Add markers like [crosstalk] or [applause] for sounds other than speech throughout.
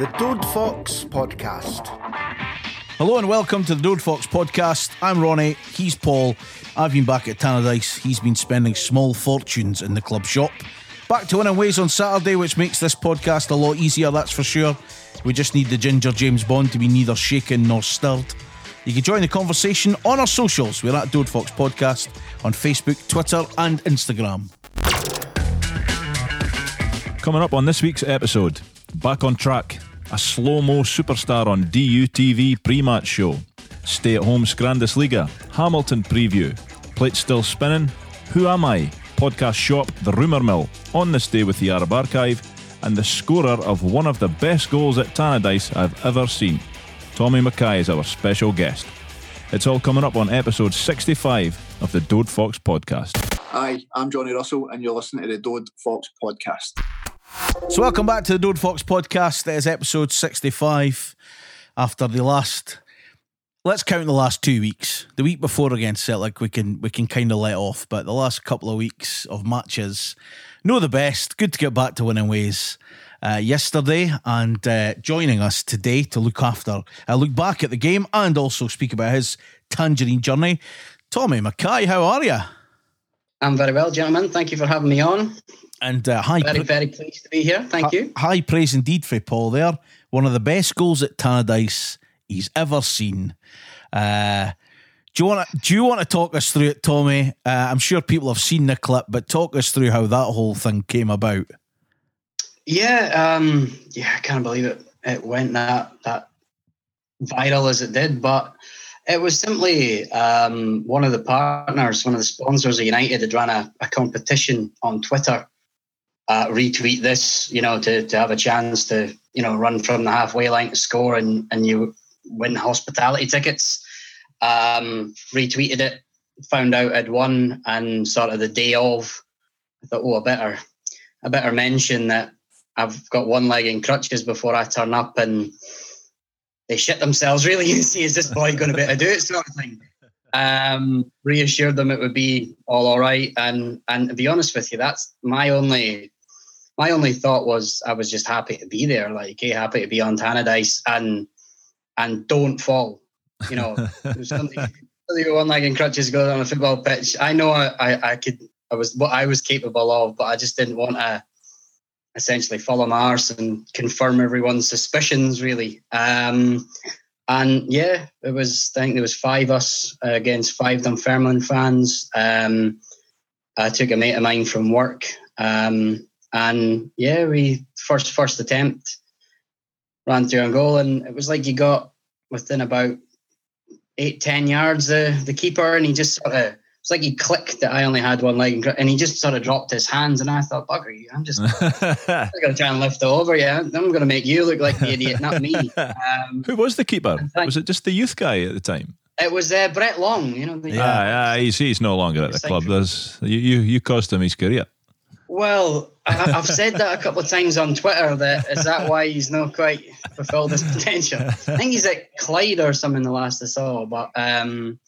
The Dode Fox Podcast. Hello and welcome to the Dode Fox podcast. I'm Ronnie, he's Paul. I've been back at Tannadice. He's been spending small fortunes in the club shop. Back to winning ways on Saturday, which makes this podcast a lot easier, that's for sure. We just need the ginger James Bond to be neither shaken nor stirred. You can join the conversation on our socials. We're at Dode Fox Podcast on Facebook, Twitter, and Instagram. Coming up on this week's episode, back on track, a slow mo superstar on DUTV pre match show, stay at home Scrandesliga, Hamilton preview, plate still spinning, Who Am I? Podcast shop, The Rumour Mill, on this day with the Arab Archive, and the scorer of one of the best goals at Tannadice I've ever seen. Tommy McKay is our special guest. It's all coming up on episode 65 of the Dode Fox podcast. Hi, I'm Johnny Russell, and you're listening to the Dode Fox podcast. So, welcome back to the Dode Fox podcast. It is episode 65 after the last. Let's count the last two weeks. The week before against Celtic, we can we can kind of let off, but the last couple of weeks of matches, no the best. Good to get back to winning ways. Uh, yesterday and uh, joining us today to look after, uh, look back at the game and also speak about his tangerine journey. Tommy McKay, how are you? I'm very well, gentlemen. Thank you for having me on. And uh, high, very, very pleased to be here. Thank you. High praise indeed for Paul there. One of the best goals at Tannadice he's ever seen. Uh, do you want to do you want to talk us through it, Tommy? Uh, I'm sure people have seen the clip, but talk us through how that whole thing came about. Yeah, um, yeah, I can't believe it. It went that that viral as it did, but it was simply um, one of the partners, one of the sponsors of United had ran a, a competition on Twitter. Uh, retweet this, you know, to, to have a chance to, you know, run from the halfway line to score and, and you win hospitality tickets. Um, retweeted it, found out I'd won, and sort of the day of, I thought, oh, I better, I better mention that I've got one leg in crutches before I turn up, and they shit themselves [laughs] really. You see, is this boy going to be able to do it, sort of thing. Um, reassured them it would be all all right, and and to be honest with you, that's my only my only thought was I was just happy to be there, like hey, happy to be on Tannadice and and don't fall. You know, [laughs] somebody, somebody one leg in crutches goes on a football pitch. I know I, I, I could I was what I was capable of, but I just didn't want to essentially follow my arse and confirm everyone's suspicions really. Um, and yeah, it was I think there was five us uh, against five Dunfermline fans. Um, I took a mate of mine from work. Um, and yeah, we first first attempt ran through on goal, and it was like you got within about eight ten yards the the keeper, and he just sort of it's like he clicked that I only had one leg, and he just sort of dropped his hands, and I thought, bugger you, I'm just, [laughs] I'm to try and lift it over you. I'm going to make you look like the idiot, not me. [laughs] Um, Who was the keeper? Was it just the youth guy at the time? It was uh, Brett Long, you know. The, yeah, yeah, he's, he's no longer at the club. There's, you, you, you cost him his career. Well, I, have said that a couple of times on Twitter. That is that why he's not quite fulfilled his [laughs] potential. I think he's at Clyde or something the last I saw, but um,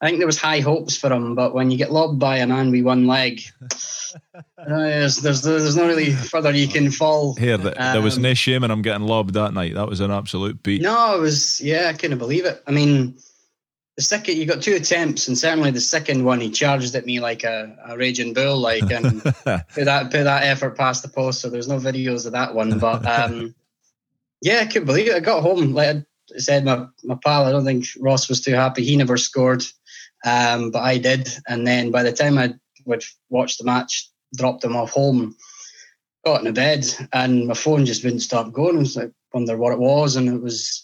I think there was high hopes for him. But when you get lobbed by a man with one leg, [laughs] uh, there's, there's there's not really further you can fall. Here, the, um, there was no shame in him getting lobbed that night. That was an absolute beat. No, it was yeah, I couldn't believe it. I mean the second you got two attempts, and certainly the second one he charged at me like a, a raging bull, like and [laughs] put that put that effort past the post. So there's no videos of that one, but um, yeah, I couldn't believe it. I got home like I said, my my pal. I don't think Ross was too happy. He never scored, um, but I did. And then by the time I would watch the match, dropped him off home, got in the bed, and my phone just wouldn't stop going. I was like, wonder what it was, and it was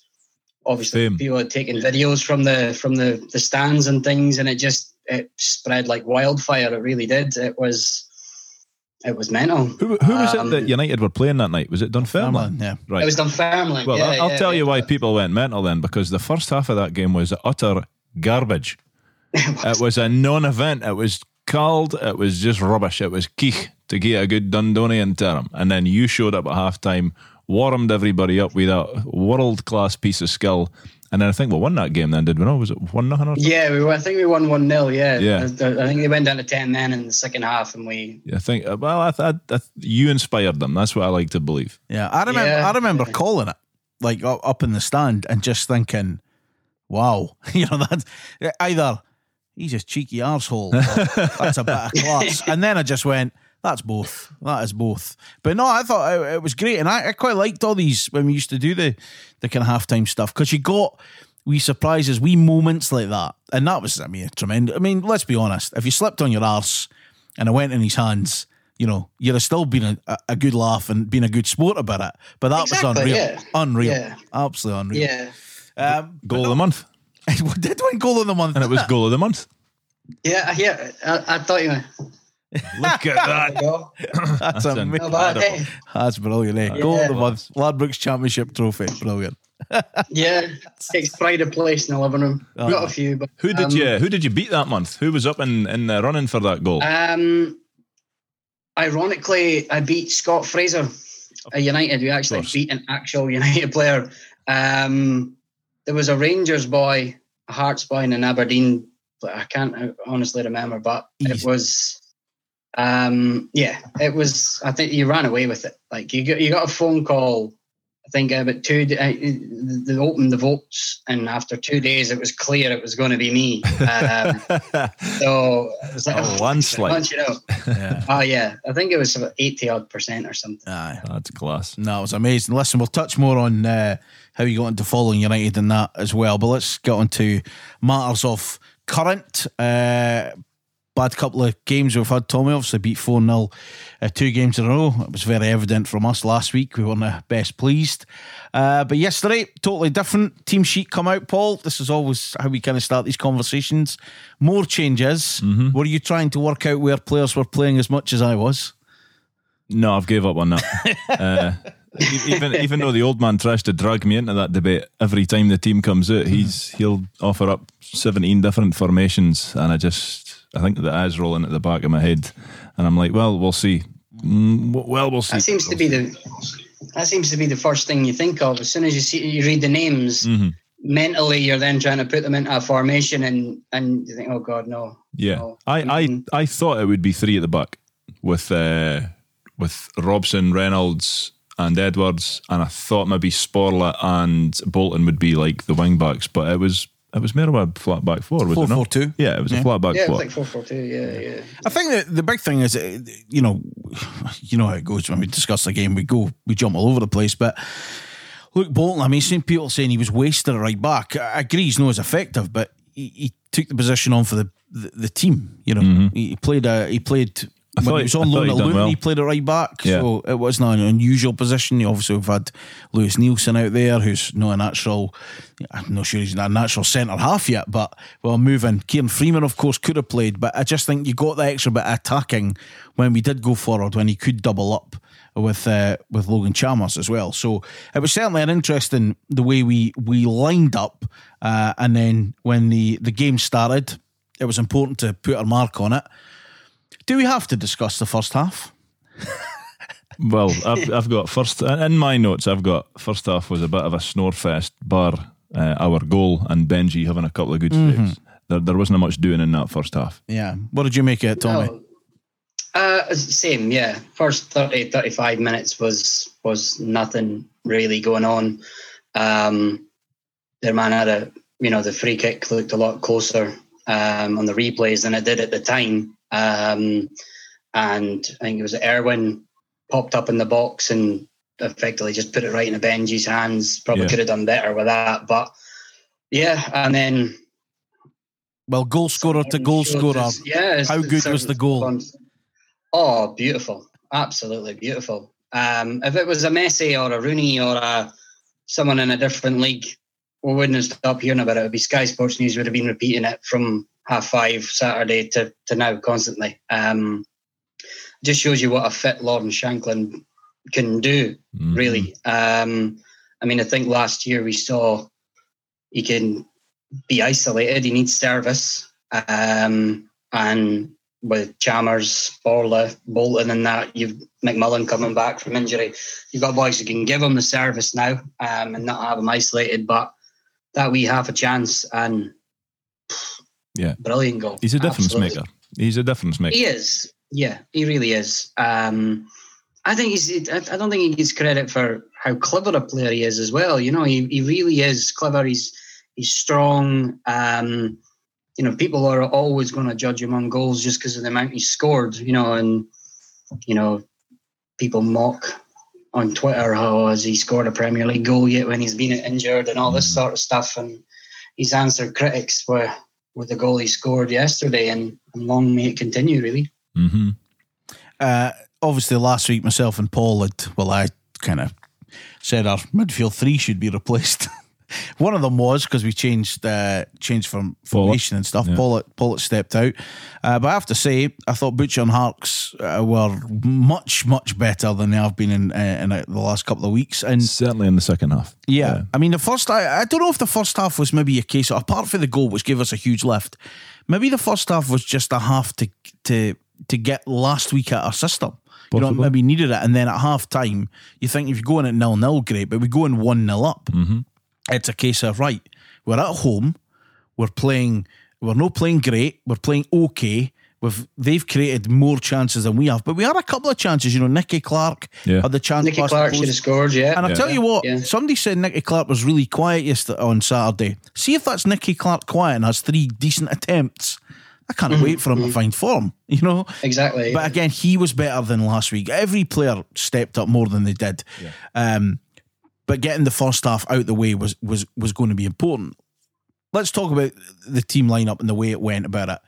obviously Same. people had taken videos from the from the the stands and things, and it just it spread like wildfire. It really did. It was it was mental. Who, who was um, it that United were playing that night? Was it Dunfermline? Yeah, right. It was Dunfermline. Well, yeah, I'll, yeah, tell yeah, you why people went mental then, because the first half of that game was utter garbage. [laughs] it, was. it was a non-event. It was cold. It was just rubbish. It was keech to get a good Dundonian term, and then you showed up at half time warmed everybody up with a world class piece of skill. And then I think we won that game. Then did we know? Was it one nothing? Yeah, we were, I think we won one 0 Yeah, yeah. I think they went down to ten then in the second half, and we. Yeah, I think. Well, I, th- I you inspired them. That's what I like to believe. Yeah, I remember. Yeah. I remember calling it. like up, up in the stand, and just thinking, "Wow, [laughs] you know that either he's a cheeky arsehole, or that's a bit of class," [laughs] and then I just went. That's both. That is both. But no, I thought it, it was great, and I, I quite liked all these when we used to do the the kind of halftime stuff because you got wee surprises, wee moments like that, and that was I mean tremendous. I mean, let's be honest. If you slipped on your arse and I went in his hands, you know, you'd have still been a, a good laugh and been a good sport about it. But that Exactly, was unreal, yeah. unreal, Yeah. absolutely unreal. Yeah. Um, Goal of the month. [laughs] we did win goal of the month, And it was didn't goal of the month. Yeah, yeah. I, I thought you were. Look at that. Go. [laughs] That's, That's amazing. No, but, That's brilliant. Eh? Yeah. Goal of the month, Ladbrokes Championship trophy, brilliant. [laughs] yeah, takes pride of place in the living room. Oh. Got a few, but Who did um, you who did you beat that month? Who was up in, in the running for that goal? Um, ironically, I beat Scott Fraser at United. We actually beat an actual [laughs] United player. Um, there was a Rangers boy, a Hearts boy, and an Aberdeen. But I can't honestly remember, but it was. Um, yeah, it was. I think you ran away with it. Like you got you got a phone call. I think about two. uh, They opened the votes, and after two days, it was clear it was going to be me. Um, [laughs] so it was like A oh, landslide. you know. Yeah. Oh yeah, I think it was about eighty odd percent or something. Aye. That's class. No, it was amazing. Listen, we'll touch more on uh, how you got into following United and that as well. But let's get on to matters of current. Uh, bad couple of games we've had, Tommy. Obviously, beat 4 0 uh, two games in a row. It was very evident from us last week. We weren't uh, best pleased. Uh, but yesterday, totally different. Team sheet come out, Paul. This is always how we kind of start these conversations. More changes. Were you trying to work out where players were playing as much as I was? No, I've gave up on that. [laughs] uh, even even though the old man tries to drag me into that debate every time the team comes out, he's he'll offer up seventeen different formations, and I just I think the eyes roll into the back of my head, and I'm like, well, we'll see. Mm, well, we'll see. That seems to be the that seems to be the first thing you think of as soon as you see you read the names. Mhm. Mentally, you're then trying to put them into a formation, and and you think, oh god, no. Yeah, no. I, I Mhm. I thought it would be three at the back with uh, with Robson, Reynolds, and Edwards, and I thought maybe Sporle and Bolton would be like the wing backs, but it was it was more of a flat back four, was it not? 4-4-2. Yeah, it was Yeah. a flat back yeah, four. was like four four two. Yeah, yeah. I think that the big thing is, uh, you know, you know how it goes when we discuss the game. We go, we jump all over the place. But look, Bolton. I mean, seen people saying he was wasted at right back. I agree, he's not as effective, but he, he took the position on for the the, the team. You know, he, he played. A, he played. When thought he was on thought loan he at Luton, well. he played at right back, Yeah. so it wasn't an unusual position. You obviously have had Lewis Neilson out there, who's not a natural. I'm not sure he's not a natural centre half yet, but well, moving. Kieran Freeman, of course, could have played, but I just think you got the extra bit of attacking when we did go forward, when he could double up with uh, with Logan Chalmers as well. So it was certainly an interesting the way we we lined up, uh, and then when the the game started, it was important to put our mark on it. Do we have to discuss the first half? Well, I've, I've got first in my notes. I've got first half was a bit of a snore fest, bar uh, our goal and Benji having a couple of good saves. There, there wasn't much doing in that first half. Yeah. What did you make of it, Tommy? No. Uh, same, yeah. First 30, 35 minutes was was nothing really going on. Um, their man had a, you know, the free kick looked a lot closer um, on the replays than it did at the time. Um, and I think it was Erwin popped up in the box and effectively just put it right in Benji's hands. Probably Yeah. could have done better with that, but yeah. And then Well, goal scorer to goal scorer. Yeah. How good was the goal? Oh, beautiful! Absolutely beautiful. Um, if it was a Messi or a Rooney or a someone in a different league, we wouldn't have stopped hearing about it. It'd be Sky Sports News would have been repeating it from half five Saturday to, to now constantly. Um, just shows you what a fit Lawrence Shankland can do Mhm. really. Um, I mean, I think last year we saw he can be isolated. He needs service, um, and with Chalmers, Sporle, Bolton, and that you've McMullan coming back from injury. You've got boys who can give him the service now um, and not have him isolated. But that we have a chance, and Yeah. brilliant goal. He's a difference Absolutely. maker. He's a difference maker. He is. Yeah, he really is. Um, I think he's. I I don't think he gets credit for how clever a player he is as well. You know, he, he really is clever. He's he's strong. Um, you know, people are always going to judge him on goals just because of the amount he scored. You know, and you know, people mock on Twitter how has he scored a Premier League goal yet when he's been injured and all this sort of stuff. And he's answered critics with with the goal he scored yesterday, and, and long may it continue. Really. Mm-hmm. Uh, obviously, last week myself and Paul had well, I kind of said our midfield three should be replaced. [laughs] One of them was because we changed uh, changed from formation and stuff. yeah. Paul stepped out, uh, but I have to say I thought Butcher and Harkes uh, were much much better than they have been in, uh, in uh, the last couple of weeks. And Certainly in the second half. yeah. I mean, the first, I, I don't know if the first half was maybe a case, apart from the goal, which gave us a huge lift, maybe the first half was just a half to to to get last week at our system. You know, maybe needed it. And then at half time, you think if you go in at nil nil, great, but we go in 1 0 up. It's a case of, right, we're at home, we're playing, we're not playing great, we're playing okay. We've, they've created more chances than we have, but we had a couple of chances. You know, Nicky Clark Yeah. had the chance. Nicky Clark should have scored. Yeah. And I tell you what, Yeah. somebody said Nicky Clark was really quiet yesterday on Saturday. See if that's Nicky Clark quiet and has three decent attempts. I can't Mm-hmm. wait for him to find form, [laughs] you know. Exactly. But again, he was better than last week. Every player stepped up more than they did. Um, but getting the first half out the way was was was going to be important. Let's talk about the team lineup and the way it went about it.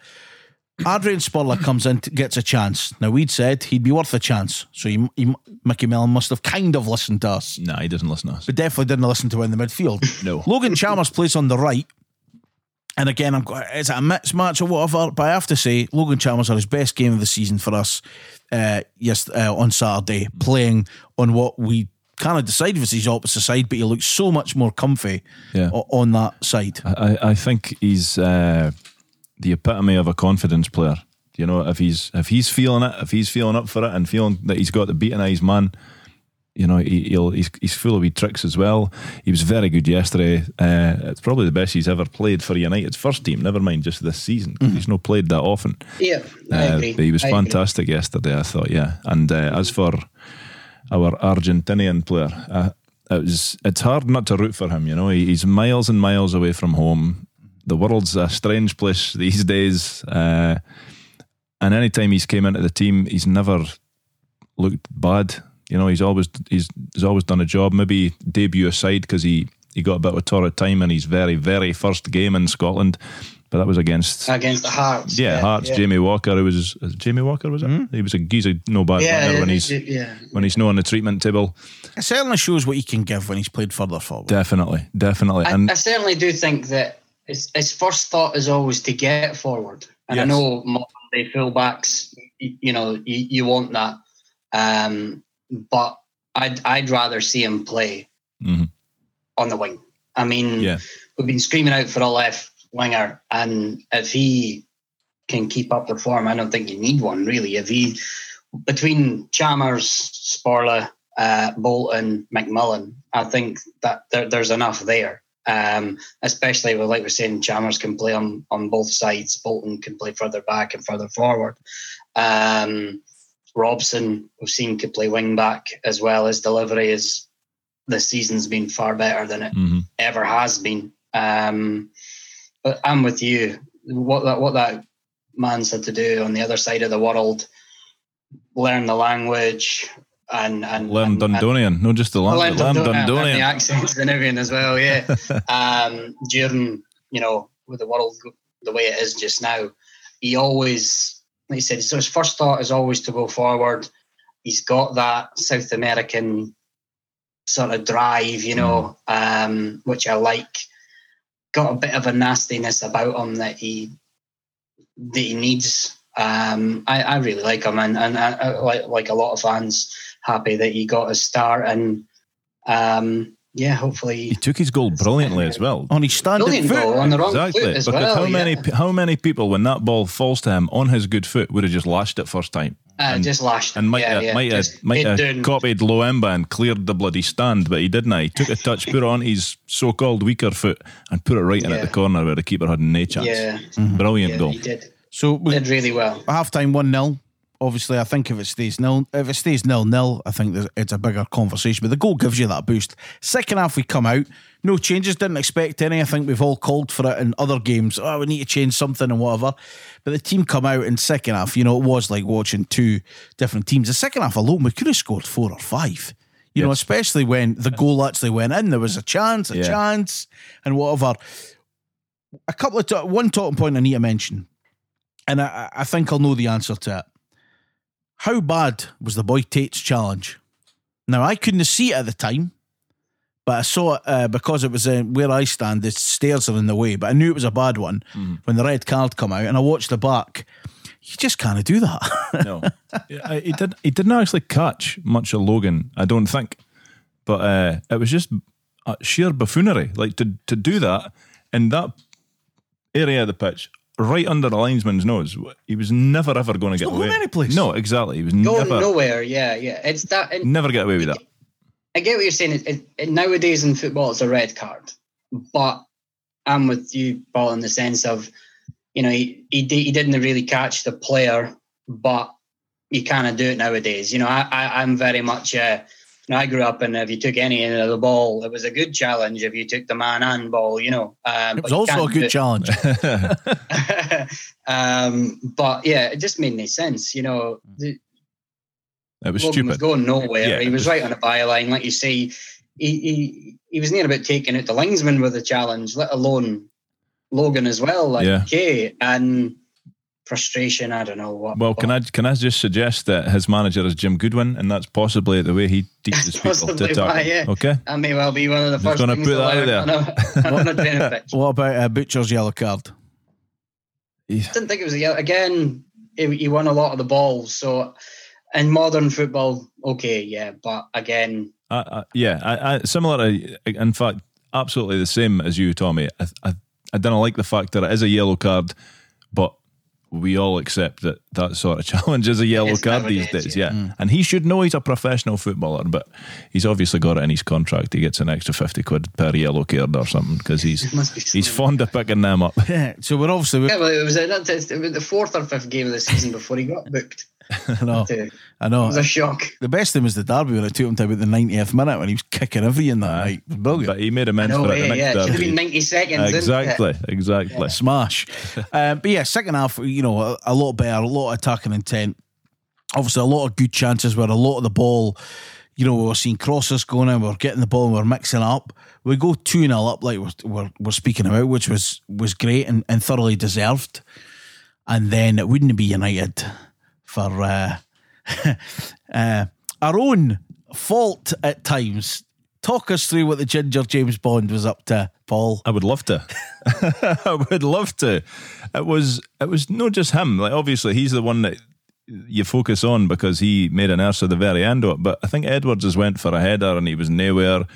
Adrian Sporle comes in, gets a chance. Now we'd said he'd be worth a chance, so he, he, Micky Mellon must have kind of listened to us Nah, he doesn't listen to us. but definitely didn't listen to in the midfield. [laughs] No. Logan Chalmers plays on the right. And again, I'm it's a mixed match or whatever, but I have to say, Logan Chalmers had his best game of the season for us. Uh, yes, uh, on Saturday, playing on what we kind of decided was his opposite side, but he looks so much more comfy Yeah. on that side. I, I think he's uh, the epitome of a confidence player. You know, if he's if he's feeling it, if he's feeling up for it, and feeling that he's got the beating of his man, you know, he, he'll he's, he's full of wee tricks as well. He was very good yesterday. Uh, it's probably the best he's ever played for United's first team. Never mind just this season. 'cause He's not played that often. yeah, I Uh, agree. but he was I agree. fantastic yesterday. I thought, yeah. And uh, as for our Argentinian player, uh, it was it's hard not to root for him. You know, he, he's miles and miles away from home. The world's a strange place [laughs] these days. Uh, and anytime he's came into the team, he's never looked bad. You know, he's always he's, he's always done a job. Maybe debut aside because he he got a bit of a torrid time in his very very first game in Scotland, but that was against against the Hearts. yeah, Hearts, yeah. Jamie Walker, who was is it Jamie Walker, was it? He was a he's a no bad Yeah, runner when he's yeah. when he's not on the treatment table. It certainly shows what he can give when he's played further forward. Definitely, definitely. I, and I certainly do think that his, his first thought is always to get forward. And I know modern day fullbacks, you, you know, you, you want that. Um, but I'd, I'd rather see him play Mhm. on the wing. I mean, Yeah. we've been screaming out for a left winger. And if he can keep up the form, I don't think you need one really. If he, between Chalmers, Sporle, uh, Bolton, McMullan, I think that there, there's enough there. Um, especially with, like we're saying, Chalmers can play on, on both sides. Bolton can play further back and further forward. Um, Robson, we've seen, could play wing back as well. His delivery is this season's been far better than it Mhm. ever has been. Um, but I'm with you. What that what that man's had to do on the other side of the world, learn the language and and learn and- and- Dundonian, not just the language, learn learn Dundonian and the Dundonian. accents and everything as well. Yeah. [laughs] um, during you know with the world the way it is just now, he always like you said. So his first thought is always to go forward. He's got that South American sort of drive, you know, um, which I like. Got a bit of a nastiness about him that he that he needs. Um, I, I really like him, and and I, I, like like a lot of fans, happy that he got a start, and um, yeah, hopefully He took his goal brilliantly as well. On his standing brilliant foot. goal on the wrong Exactly, foot as because well. how many yeah. how many people when that ball falls to him on his good foot would have just lashed it first time Uh, and- just lashed and might yeah, have, yeah, might have, might have copied Loemba and cleared the bloody stand, but he didn't. He took a touch, put it on his so-called weaker foot, and put it right in at the corner where the keeper had no chance. Yeah, Brilliant yeah, goal. he did So we, did really well. half time 1 0. Obviously, I think if it stays nil, if it stays nil nil, I think it's a bigger conversation. But the goal gives you that boost. Second half, we come out, no changes. Didn't expect any. I think we've all called for it in other games. Oh, we need to change something and whatever. But the team come out in second half. You know, it was like watching two different teams. The second half alone, we could have scored four or five. You know, especially when the goal actually went in. There was a chance, a Yeah. chance, and whatever. A couple of to- one talking point I need to mention, and I, I think I'll know the answer to it. How bad was the boy Tait's challenge? Now I couldn't see it at the time, but I saw it uh, because it was uh, where I stand. The stairs are in the way, but I knew it was a bad one when the red card come out, and I watched the back. You just can't do that. [laughs] No, Yeah, he did. He didn't actually catch much of Logan. I don't think, but uh, it was just uh, sheer buffoonery. Like to to do that in that area of the pitch, right under the linesman's nose. He was never ever going to get away. going anyplace. No, exactly. He was Going never nowhere. Yeah, yeah. It's that. And never get away with that. I get what you're saying. It, it, it- nowadays in football, it's a red card, but I'm with you, Paul, in the sense of, you know, he he, he didn't really catch the player, but you kind of do it nowadays. You know, I, I I'm very much. Uh, you know, I grew up, and if you took any end of the ball, it was a good challenge. If you took the man and ball, you know, um, it was also a good challenge. [laughs] um, but yeah, it just made no sense. You know, the, It was Logan was going nowhere. Yeah, he was was- right on the byline, like you say. He, he he was near about taking out the linesman with the challenge, let alone Logan as well. Like, Yeah. okay, and frustration. I don't know what. Well, can I can I just suggest that his manager is Jim Goodwin, and that's possibly the way he teaches [laughs] people to Possibly talk. why, yeah. Okay, That may well be one of the first gonna things put to that out learn there. on [laughs] a, [laughs] on a what about a Butcher's yellow card? I didn't think it was a yellow. Again, he, he won a lot of the balls. So in modern football, okay, yeah, but again, I, I, yeah, I, I, similar. To, in fact, absolutely the same as you, Tommy. I, I, I don't like the fact that it is a yellow card, but we all accept that that sort of [laughs] challenge is a yellow It's card these nowadays, days. yeah. Yeah, and he should know he's a professional footballer, but he's obviously got it in his contract. He gets an extra fifty quid per yellow card or something because he's be he's fond of picking them up. Yeah, [laughs] so we're obviously. yeah, well, it was, uh, a, uh, it was the fourth or fifth game of the season before he got booked. [laughs] I know. I know. It was a shock. The best thing was the derby when it took him to about the 90th minute when he was kicking everything that Aye. night. Brilliant. But he made amends No for it the next yeah, it should have been 90 seconds. didn't it? Exactly, exactly. Smash. [laughs] um, but yeah, second half, you know, a, a lot better, a lot of attacking intent. Obviously, a lot of good chances where a lot of the ball, you know, we were seeing crosses going in, we we're getting the ball, and we we're mixing up. We go 2 0 up, like we're, we're, we're speaking about, which was was great and, and thoroughly deserved. And then it wouldn't be United for uh, [laughs] uh, our own fault at times. Talk us through what the Ginger James Bond was up to, Paul. I would love to. [laughs] I would love to. It was it was not just him. Like obviously he's the one that you focus on because he made an error at the very end of it. But I think Edwards just went for a header and he was nowhere.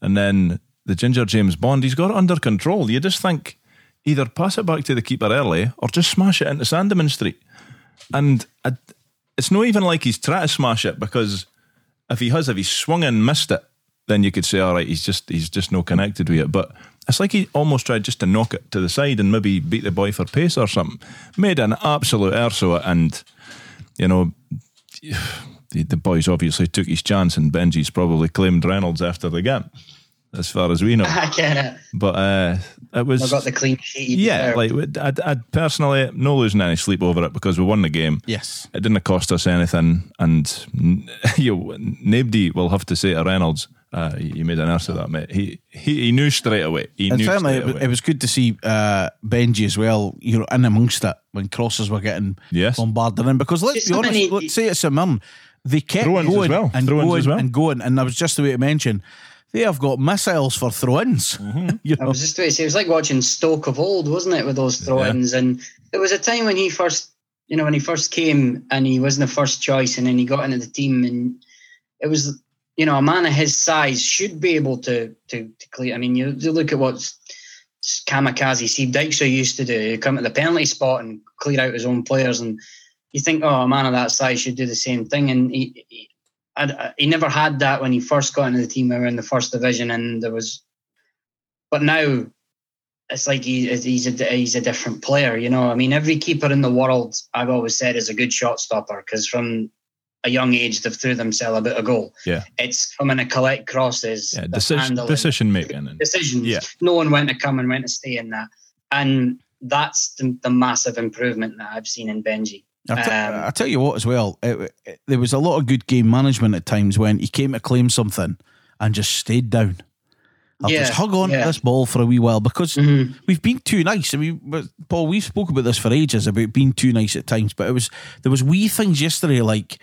And then the Ginger James Bond, he's got it under control. You just think either pass it back to the keeper early or just smash it into Sandeman Street. And I, it's not even like he's trying to smash it because if he has, if he swung and missed it, then you could say, all right, he's just he's just no connected with it. But it's like he almost tried just to knock it to the side and maybe beat the boy for pace or something. Made an absolute error of it, and you know. [sighs] The, the boys obviously took his chance, and Benji's probably claimed Reynolds after the game, as far as we know. [laughs] I can't. But uh, it was I got the clean sheet. yeah, deserved. like I'd, I'd personally no losing any sleep over it because we won the game. Yes. It didn't cost us anything, and n- [laughs] you know, nobody will have to say to Reynolds, uh, "You made an ass of that, mate." He he, he knew straight away. He And knew certainly, straight it was, away. it was good to see uh, Benji as well, you know, in amongst it when crosses were getting Yes. bombarded in. Because let's Just be so honest, many- let's say it's a Mirren, they kept Throw-ins as going well. and Throw-ins going as well. and going, and that was just the way to mention. They have got missiles for throw-ins. Mm-hmm. [laughs] you I was just going to say, it was like watching Stoke of old, wasn't it, with those throw-ins? And there was a time when he first, you know, when he first came and he wasn't the first choice, and then he got into the team, and it was, you know, a man of his size should be able to to, to clear. I mean, you, you look at what Kamikaze Steve Dijkstra used to do. He'd come to the penalty spot and clear out his own players, and you think, oh, a man of that size should do the same thing, and he. he I, uh, he never had that when he first got into the team. We were in the first division, and there was but now it's like he, he's a he's a different player. You know, I mean, every keeper in the world, I've always said, is a good shot stopper because from a young age they've threw themselves a bit of goal. Yeah. It's coming to collect crosses, Yeah, decision, decision making. decisions. Yeah. No one went to come and went to stay in that, and that's the, the massive improvement that I've seen in Benji. I t- Um, I tell you what, as well, it, it- there was a lot of good game management at times when he came to claim something and just stayed down. I'll Yeah, just hug on to yeah. this ball for a wee while because Mhm. we've been too nice. I mean, Paul, we've spoke about this for ages about being too nice at times, but it was there was wee things yesterday like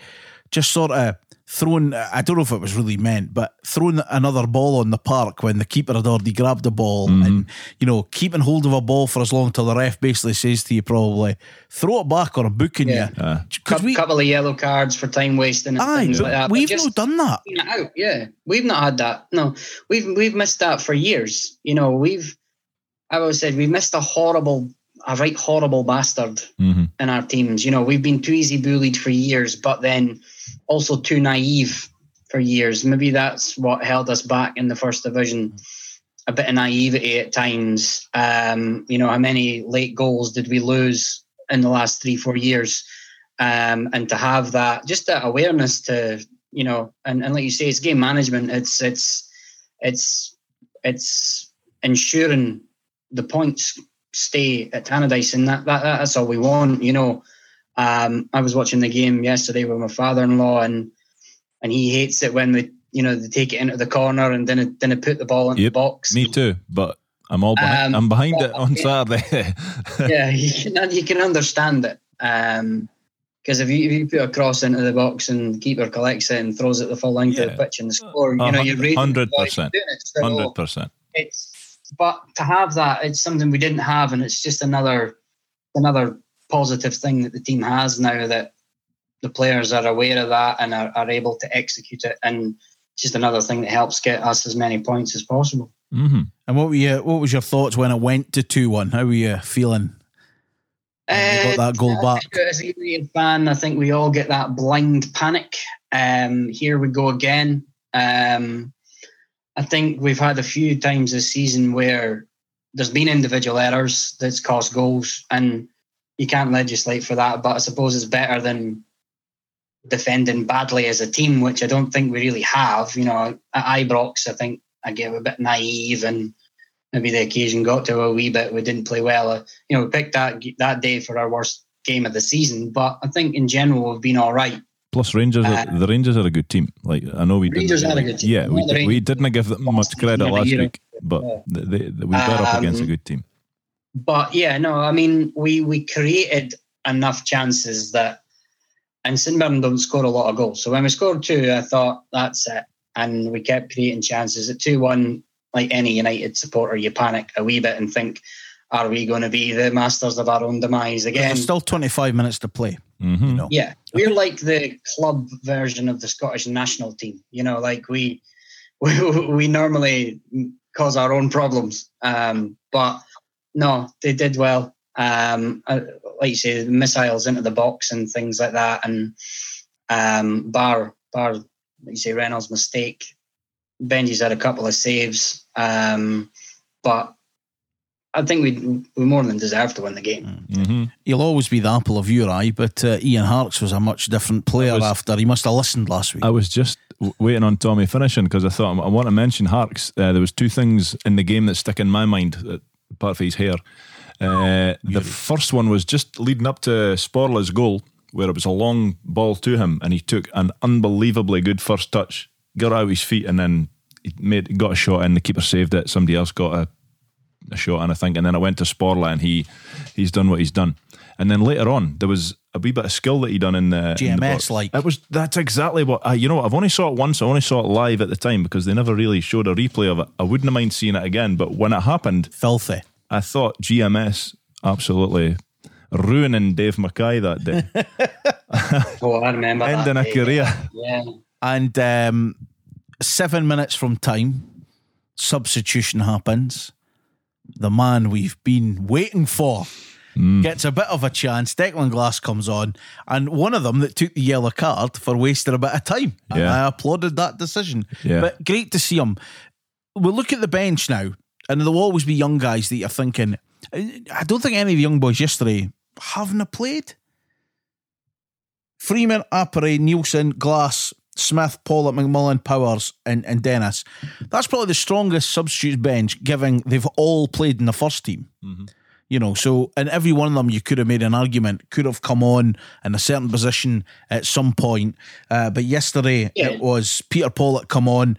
just sort of throwing. I don't know if it was really meant, but throwing another ball on the park when the keeper had already grabbed the ball, and you know keeping hold of a ball for as long till the ref basically says to you probably throw it back or I'm booking Yeah. you Uh, because we. couple of yellow cards for time wasting and Aye, things like that. we've not done that. out. Yeah, we've not had that. No, we've we've missed that for years. You know, we've I've always said we've missed a horrible, a right horrible bastard mhm. in our teams. You know, we've been too easy bullied for years, but then also too naive for years. Maybe that's what held us back in the first division. A bit of naivety at times. Um, you know, how many late goals did we lose in the last three, four years? Um, and to have that, just that awareness to, you know, and, and like you say, it's game management. It's it's it's it's ensuring the points stay at Tannadice, and that, that that's all we want. You know, um, I was watching the game yesterday with my father-in-law, and and he hates it when they, you know, they take it into the corner and then it, then it put the ball in Yep, the box. Me too, but I'm all behind, Um, I'm behind but- it on Saturday. [laughs] yeah, you can you can understand it. Um, because if you, if you put a cross into the box and the keeper collects it and throws it the full length of the pitch and the score, you A know, you're. 100%. So Hundred percent. it's but to have that, it's something we didn't have, and it's just another another positive thing that the team has now that the players are aware of that and are, are able to execute it, and just another thing that helps get us as many points as possible. hmm And what were you, what was your thoughts when it went to two one? How were you feeling? when you got that goal Uh, back. As a United fan, I think we all get that blind panic. Um, here we go again. Um, I think we've had a few times this season where there's been individual errors that's cost goals, and you can't legislate for that. But I suppose it's better than defending badly as a team, which I don't think we really have. You know, at Ibrox, I think I get a bit naive and maybe the occasion got to a wee bit. We didn't play well. You know, we picked that that day for our worst game of the season, but I think in general we've been all right. Plus, Rangers, Uh, the Rangers are a good team. Like I know we didn't. Rangers are a good team. Yeah, we, we didn't give them much credit last week, but they, they, we got up against a Um, good team. But yeah, no, I mean we we created enough chances that, and St Mirren don't score a lot of goals. So when we scored two, I thought that's it, and we kept creating chances. At two one, like any United supporter, you panic a wee bit and think, are we going to be the masters of our own demise again? There's still 25 minutes to play. hmm You know. Yeah, we're like the club version of the Scottish national team. You know, like we we, [laughs] we normally cause our own problems. Um, but no, they did well. Um, uh, like you say, missiles into the box and things like that, and um, bar bar like you say Reynolds' mistake. Benji's had a couple of saves, um, but I think we we more than deserved to win the game. hmm He'll always be the apple of your eye, but uh, Ian Harkes was a much different player was- after. He must have listened last week. I was just waiting on Tommy finishing because I thought I want to mention Harkes. Uh, there was two things in the game that stick in my mind, uh, apart from his hair. Uh, the first one was just leading up to Sporle's goal, where it was a long ball to him, and he took an unbelievably good first touch, got out his feet, and then he made got a shot in. The keeper saved it. Somebody else got a, a shot, and I think, and then I went to Sporle, and he he's done what he's done. And then later on, there was a wee bit of skill that he done in the in the GMS like. It was that's exactly what I, you know. I've only saw it once. I only saw it live at the time because they never really showed a replay of it. I wouldn't mind seeing it again, but when it happened, Filthy. I thought GMS absolutely ruining Dave Mackay that day, [laughs] Oh, I remember that ending a career. Yeah. And um, seven minutes from time, substitution happens. The man we've been waiting for Mm. gets a bit of a chance. Declan Glass comes on, and one of them that took the yellow card for wasting a bit of time. And Yeah. I applauded that decision. Yeah. But great to see him. We'll look at the bench now. and there'll always be young guys that you're thinking. I don't think any of the young boys yesterday haven't played. Freeman, Appere, Neilson, Glass, Smith, Pawlett, McMullan, Powers, and, and Dennis. That's probably the strongest substitute bench, given they've all played in the first team. Mm-hmm. You know, so and every one of them you could have made an argument could have come on in a certain position at some point. Uh, but yesterday Yeah. it was Peter Pawlett come on.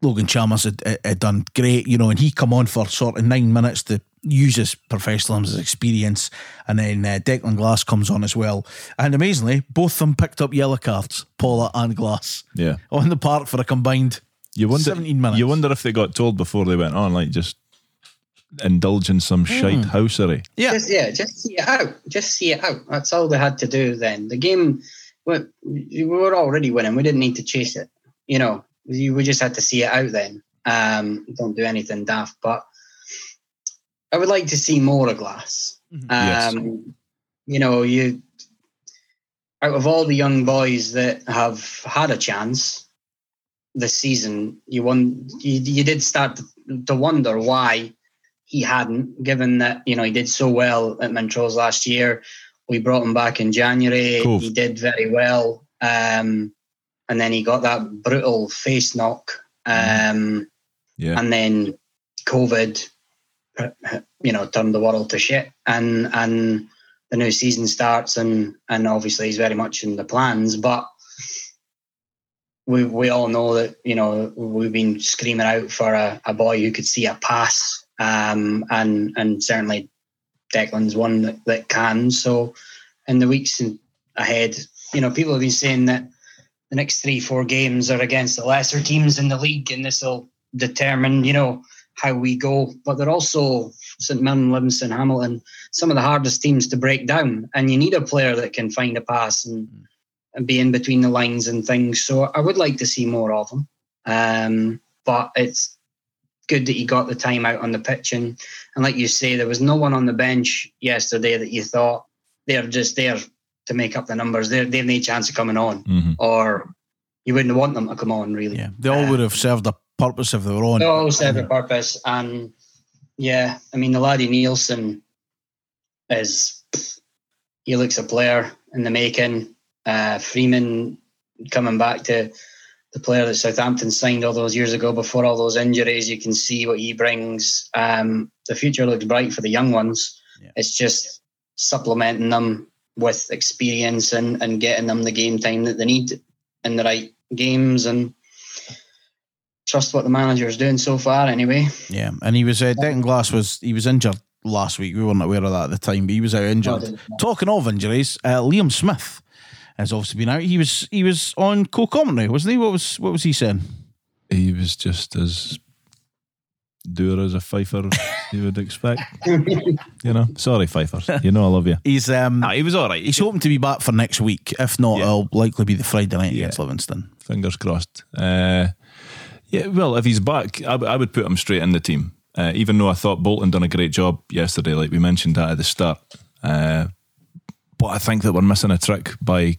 Logan Chalmers had, had- had done great, you know, and he come on for sort of nine minutes to use his professionalism, his experience, and then uh, Declan Glass comes on as well. And amazingly, both of them picked up yellow cards, Pawlett and Glass, Yeah. on the park for a combined You wonder. 17 minutes. You wonder if they got told before they went on, like just indulge in some Hmm. shite housery. Yeah, Just, yeah, just see it out. Just see it out. That's all they had to do then. The game, we we were already winning. We didn't need to chase it. You know, we, we just had to see it out then. Um, don't do anything daft. But I would like to see more of Glass. Um, Yes. You know, you out of all the young boys that have had a chance this season, you won. You, you did start to, to wonder why he hadn't, given that you know he did so well at Montrose last year. We brought him back in January. Cove. He did very well, um, and then he got that brutal face knock, um, Yeah. and then COVID, you know, turned the world to shit, and and the new season starts, and and obviously he's very much in the plans, but we we all know that you know we've been screaming out for a, a boy who could see a pass, um, and and certainly Declan's one that, that can. So in the weeks ahead, you know, people have been saying that the next three four games are against the lesser teams in the league, and this will determine you know how we go. But they're also St Mirren, Livingston, Hamilton, some of the hardest teams to break down, and you need a player that can find a pass and and be in between the lines and things. So I would like to see more of them. Um, but it's good that he got the time out on the pitch. And, and like you say, there was no one on the bench yesterday that you thought they're just there to make up the numbers. They're, they have no chance of coming on, Mhm. or you wouldn't want them to come on, really. yeah, they all would have served a purpose if they were on. They all serve a purpose. And yeah, I mean, the laddie Neilson is, he looks a player in the making. Uh, Freeman coming back to the player that Southampton signed all those years ago before all those injuries. You can see what he brings. Um, the future looks bright for the young ones. Yeah. It's just supplementing them with experience and, and getting them the game time that they need in the right games and trust what the manager is doing so far anyway. Yeah, and he was uh, Declan Glass was he was injured last week. We weren't aware of that at the time, but he was out injured. Talking of injuries, uh, Liam Smith has obviously been out. He was he was on co-commentary, wasn't he? What was what was he saying? He was just as doer as a fifer you would expect. [laughs] you know, sorry, fifers. You know I love you. He's um Nah, he was all right. he's hoping to be back for next week. If not, Yeah. it'll likely be the Friday night Yeah. against Livingston. Fingers crossed. Uh, yeah, well, if he's back, I would put him straight in the team. Uh, even though I thought Bolton done a great job yesterday, like we mentioned that at the start. Uh, but I think that we're missing a trick by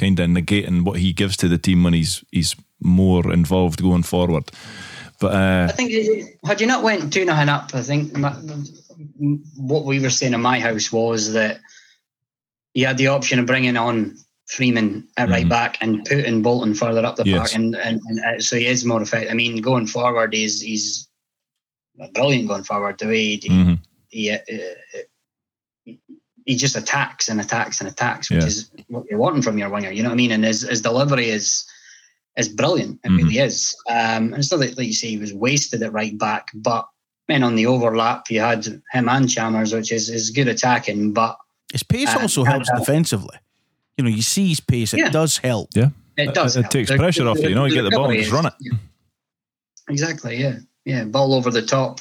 kind of negating what he gives to the team when he's he's more involved going forward. But uh, I think had you not went two nothing up, I think my, what we were saying in my house was that you had the option of bringing on Freeman at right Mhm. back and putting Bolton further up the Yes. park, and, and, and uh, so he is more effective. I mean, going forward, he's he's brilliant going forward. The way he, mhm. he, uh, uh, he just attacks and attacks and attacks, which Yeah. is what you're wanting from your winger. You know what I mean? And his, his delivery is is brilliant. It Mhm. really is. Um, and it's not that, like you say, he was wasted at right back, but then on the overlap, you had him and Chalmers, which is, is good attacking, but His pace Uh, also helps uh, defensively. You know, you see his pace; it Yeah. does help. yeah, it does. It help. takes The- pressure off you, you know, you get the ball and just run it. yeah. Exactly, yeah. Yeah, ball over the top.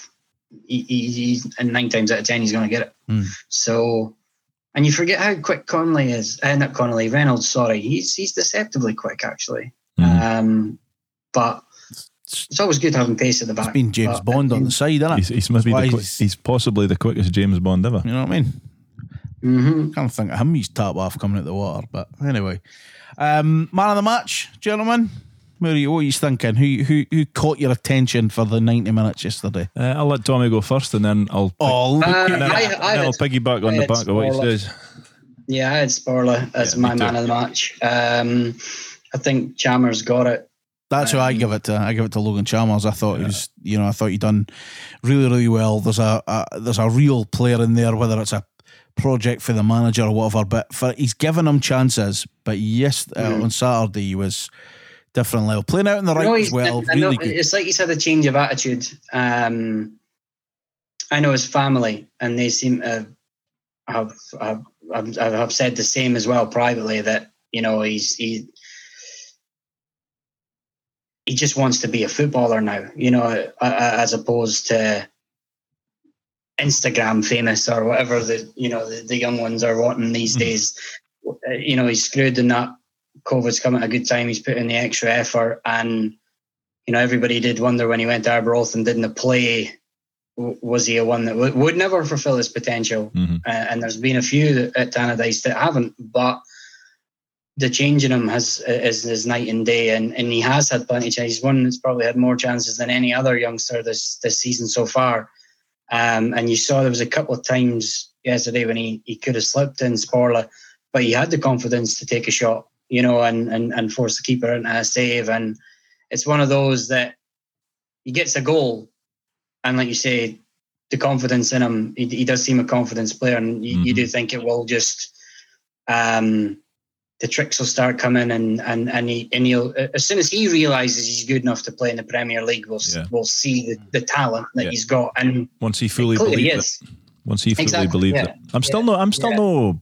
He, he, he's, and nine times out of ten, he's going to get it. Hmm. So, and you forget how quick Connolly is. Uh, not Connolly, Reynolds, sorry. He's he's deceptively quick, actually. Mhm. Um, but it's always good having pace at the back. It's been James But- Bond on the side, isn't it? he's, he's maybe Why the quick, he's- he's possibly the quickest James Bond ever. You know what I mean? Mhm. Can't think of him. He's top off coming out the water, but anyway. Um, man of the match, gentlemen. What are you, what are you thinking? Who, who who caught your attention for the 90 minutes yesterday? Uh, I'll let Tommy go first, and then I'll. Oh, look Uh, at then, that. I- then I I'll piggyback on the had back of what he says. Yeah, I had Sporle as Yeah, my man of the match. Um, I think Chalmers got it. That's who I Um, give it to. I give it to Logan Chalmers. I thought he was, you know, I thought he done really, really well. There's a, a there's a real player in there, whether it's a project for the manager or whatever. But for he's given him chances. But yes, uh, Mhm. on Saturday he was different level, playing out in the right No, as well. Know, Really good. It's like he's had a change of attitude. Um, I know his family, and they seem to have have, have, have said the same as well privately. That you know he's he he just wants to be a footballer now. You know, as opposed to Instagram famous or whatever the you know the, the young ones are wanting these Mhm. days. You know, he's screwed in that COVID's come at a good time. He's put in the extra effort, and you know everybody did wonder when he went to and didn't play. Was he a one that would, would never fulfil his potential? Mhm. Uh, and there's been a few that, at Tannadice that haven't, but the change in him has is, is night and day, and, and he has had plenty of chances. He's one that's probably had more chances than any other youngster this this season so far. Um, and you saw there was a couple of times yesterday when he, he could have slipped in Sporle, but he had the confidence to take a shot, you know, and, and, and force the keeper into a save. And it's one of those that he gets a goal, and like you say, the confidence in him, he, he does seem a confidence player, and you, you do think it will just, um, the tricks will start coming, and and and he and he'll as soon as he realizes he's good enough to play in the Premier League, we'll Yeah. we'll see the, the talent that Yeah. he's got, and Once he fully believes he believed it. is. Once he fully Exactly, believed yeah. it. I'm still no I'm still no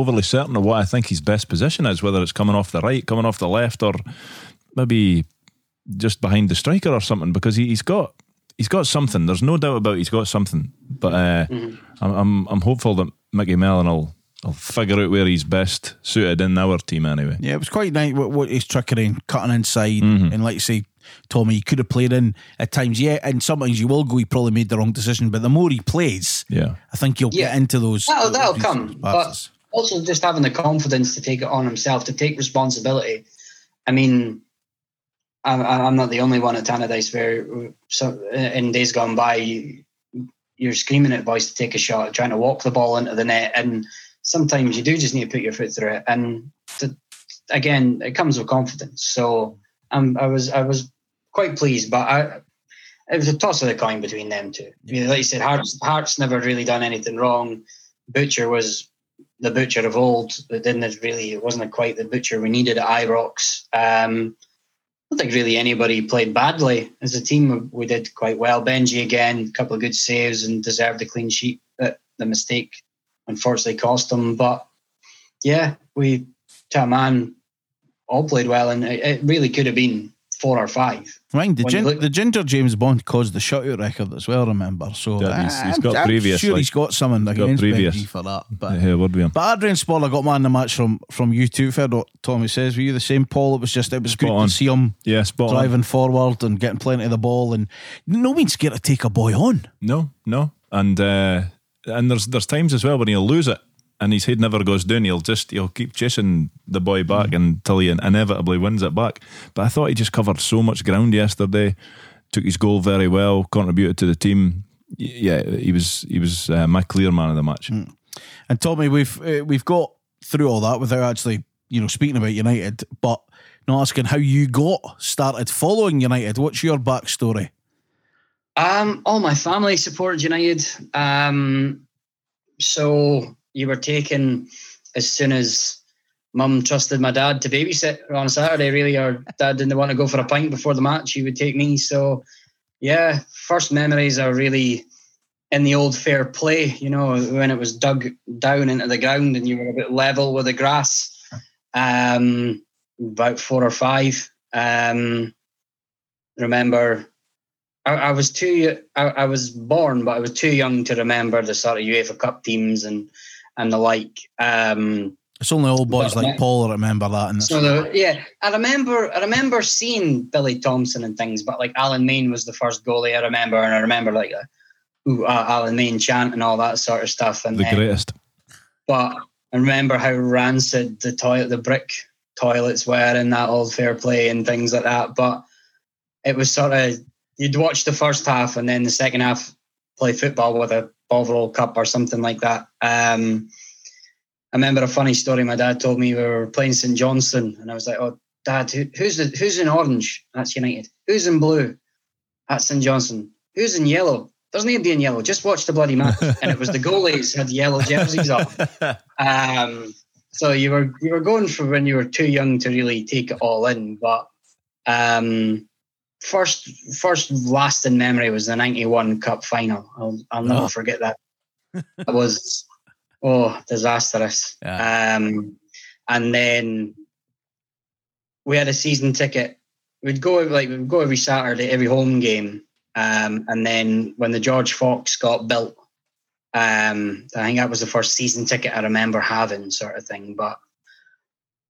overly certain of what I think his best position is, whether it's coming off the right, coming off the left, or maybe just behind the striker or something, because he, he's got he's got something. There's no doubt about it, he's got something. But uh, Mhm. I'm, I'm I'm hopeful that Micky Mellon will will figure out where he's best suited in our team anyway. Yeah, it was quite nice what, what his trickery and cutting inside. Mhm. And like you say, Tommy, he could have played in at times, yeah, and sometimes you will go, he probably made the wrong decision. But the more he plays, Yeah. I think he'll Yeah. get into those. That'll- that'll come, passes. Also just having the confidence to take it on himself, to take responsibility. I mean, I'm, I'm not the only one at Tannadice where so in days gone by, you, you're screaming at boys to take a shot, trying to walk the ball into the net, and sometimes you do just need to put your foot through it. And to, again, it comes with confidence. So um, I was I was quite pleased, but I. It was a toss of the coin between them two. I mean, like you said, Harkes, Harkes never really done anything wrong. Butcher was the butcher of old. It didn't really. It wasn't quite the butcher we needed at Ibrox. Um, I don't think really anybody played badly as a team. We did quite well. Benji again, a couple of good saves and deserved a clean sheet. But the mistake unfortunately cost them. But yeah, we to a man all played well, and it, it really could have been four or five. Right, the, gin, look- the Ginger James Bond caused the shutout record as well, remember? So Yeah, he's- he's I'm- got I'm previous, sure like- he's got something He's got against previous. Benji for that. But Yeah, word with him. But Adrian Sporle got man in the match from from you too. Fair what Tommy says. Were you the same, Paul? It was just it was Spot good on. to see him Yeah, spot on. driving forward and getting plenty of the ball, and no means scared to take a boy on. No, no, and uh, and there's there's times as well when he'll lose it and his head never goes down. He'll just he'll keep chasing the boy back until he inevitably wins it back. But I thought he just covered so much ground yesterday. Took his goal very well, contributed to the team. Yeah, he was he was uh, my clear man of the match. And Tommy, we've uh, we've got through all that without actually you know speaking about United, but not asking how you got started following United. What's your backstory? Um, all my family supported United. Um, so you were taken as soon as mum trusted my dad to babysit on a Saturday, really, or dad didn't want to go for a pint before the match, he would take me. So, yeah, first memories are really in the old fair play, you know, when it was dug down into the ground and you were a bit level with the grass. Um, about four or five. Um, remember I, I was too. I, I was born, but I was too young to remember the sort of UEFA Cup teams and and the like. Um, It's only old boys But- like Paul that remember that. And so the, yeah, I remember. I remember seeing Billy Thomson and things, but like Alan Main was the first goalie I remember, and I remember like uh, ooh, uh, Alan Main chant and all that sort of stuff. And The then- greatest. but I remember how rancid the toilet, the brick toilets were in that old fair play and things like that. But it was sort of you'd watch the first half and then the second half play football with a Bovril Cup or something like that. Um, I remember a funny story my dad told me. We were playing St Johnstone, and I was like, "Oh, Dad, who, who's the, who's in orange? That's United. Who's in blue? That's St Johnstone. Who's in yellow? Doesn't need to be in yellow. Just watch the bloody match." [laughs] and it was the goalies had yellow jerseys on. Um, so you were you were going for when you were too young to really take it all in, but um, first first lasting memory was the '91 Cup final. I'll, I'll never Oh. forget that. It was [laughs] oh disastrous. Yeah. Um, and then we had a season ticket. We'd go like we'd go every Saturday, every home game. Um, and then when the George Fox got built, um, I think that was the first season ticket I remember having, sort of thing. But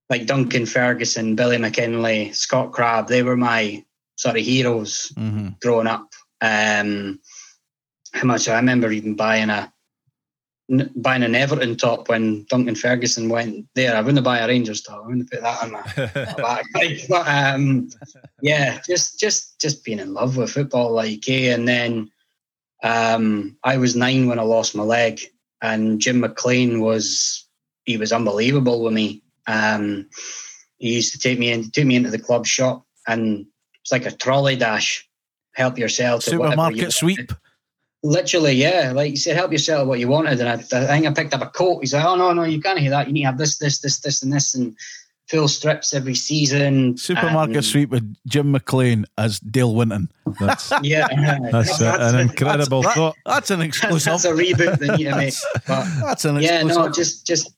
like Duncan Ferguson, Billy McKinlay, Scott Crabbe, they were my sort of heroes hmm growing up. Um, how much I remember even buying a buying an Everton top when Duncan Ferguson went there. I wouldn't buy a Rangers top. I wouldn't put that on my, [laughs] my [laughs] but um, yeah, just just just being in love with football, like eh? And then um, I was nine when I lost my leg, and Jim McLean was he was unbelievable with me. Um, he used to take me in, took me into the club shop, and it's like a trolley dash. Help yourself to you Supermarket sweep. Literally, yeah. Like you said, help yourself what you wanted. And I, I think I picked up a coat. He's like, oh, no, no, you can't have that. You need to have this, this, this, this, and this, and full strips every season. Supermarket And- sweep with Jim McLean as Dale Winton. That's, [laughs] Yeah. that's uh, an incredible That- thought. That's an exclusive. That's a reboot they need to make. But That's an yeah, no, just just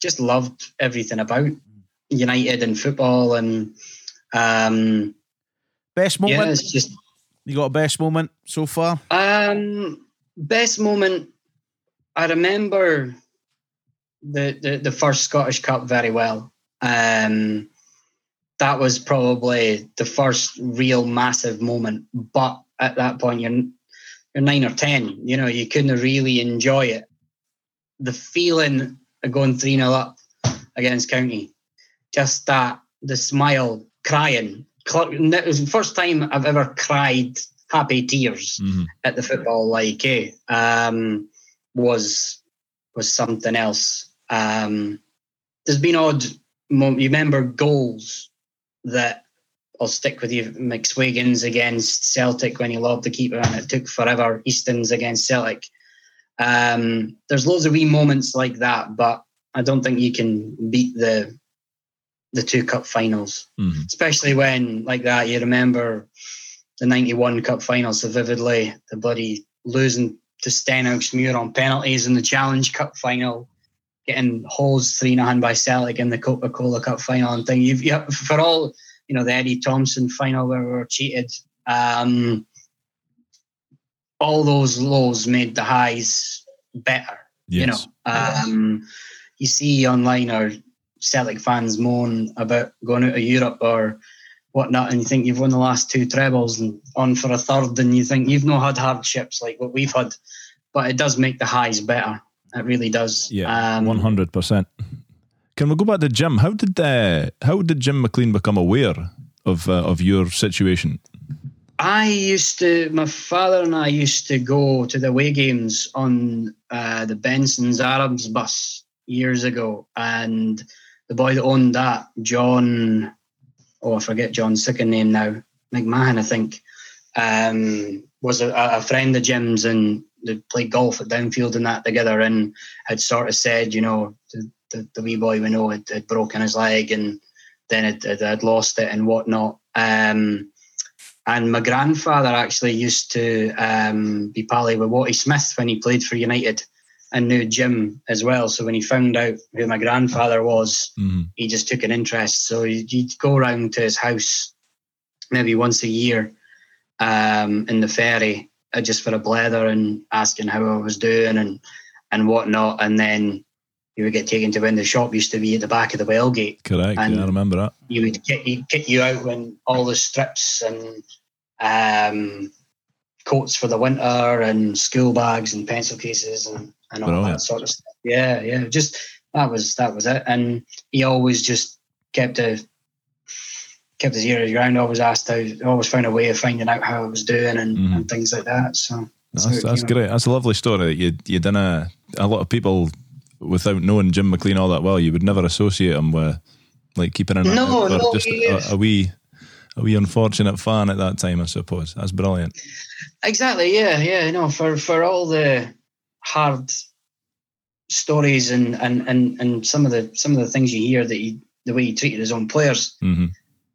just loved everything about United and football and um best yeah, moment. it's just You got a best moment so far? Um, best moment. I remember the, the the first Scottish Cup very well. Um, that was probably the first real massive moment. But at that point, you're you're nine or ten. You know, you couldn't really enjoy it. The feeling of going three 0 up against County, just that the smile, crying. It was the first time I've ever cried happy tears Mhm. at the football like eh, um, was was something else. Um, there's been odd. You remember goals that I'll stick with you. McSwegan's against Celtic when he lobbed the keeper and it took forever. Easton's against Celtic. Um, there's loads of wee moments like that, but I don't think you can beat the the two cup finals Mhm. especially when like that you remember the 91 cup finals so vividly the bloody losing to Stenhousemuir on penalties in the challenge cup final getting holes three by Celtic in the Coca-Cola Cup final and thing you've you, for all you know the Eddie Thompson final where we were cheated um all those lows made the highs better you know Yes. um, you see online or Celtic fans moan about going out of Europe or whatnot, and you think you've won the last two trebles and on for a third, and you think you've not had hardships like what we've had, but it does make the highs better. It really does. Yeah, Um, one hundred percent. Can we go back to Jim? How did uh, how did Jim McLean become aware of uh, of your situation? I used to, my father and I used to go to the away games on uh, the Benson's Arabs bus years ago. And the boy that owned that, John, oh, I forget John's second name now, McMahon, I think, um, was a, a friend of Jim's and they played golf at Downfield and that together and had sort of said, you know, the, the, the wee boy we know had, had broken his leg and then it, it had lost it and whatnot. Um, and my grandfather actually used to um, be pally with Watty Smith when he played for United and knew Jim as well. So when he found out who my grandfather was, Mhm. he just took an interest. So he'd go around to his house maybe once a year um, in the ferry uh, just for a blether and asking how I was doing and, and whatnot. And then you would get taken to when the shop used to be at the back of the Wellgate. Correct. And- yeah, I remember that. you would kick, he'd kick you out when all the strips and um, coats for the winter and school bags and pencil cases and, and all Brilliant. that sort of stuff. Yeah, yeah. Just that was that was it. And he always just kept a kept his ear to the ground. Always asked how, always found a way of finding out how I was doing and, Mhm. and things like that. So That's, that's, great. That's a lovely story. You you done a a lot of people without knowing Jim McLean all that well, you would never associate him with like keeping an No, or no, just a, a wee a wee unfortunate fan at that time, I suppose. That's brilliant. Exactly. Yeah. Yeah. No. For for all the hard stories and and and and some of the some of the things you hear that he the way he treated his own players, hmm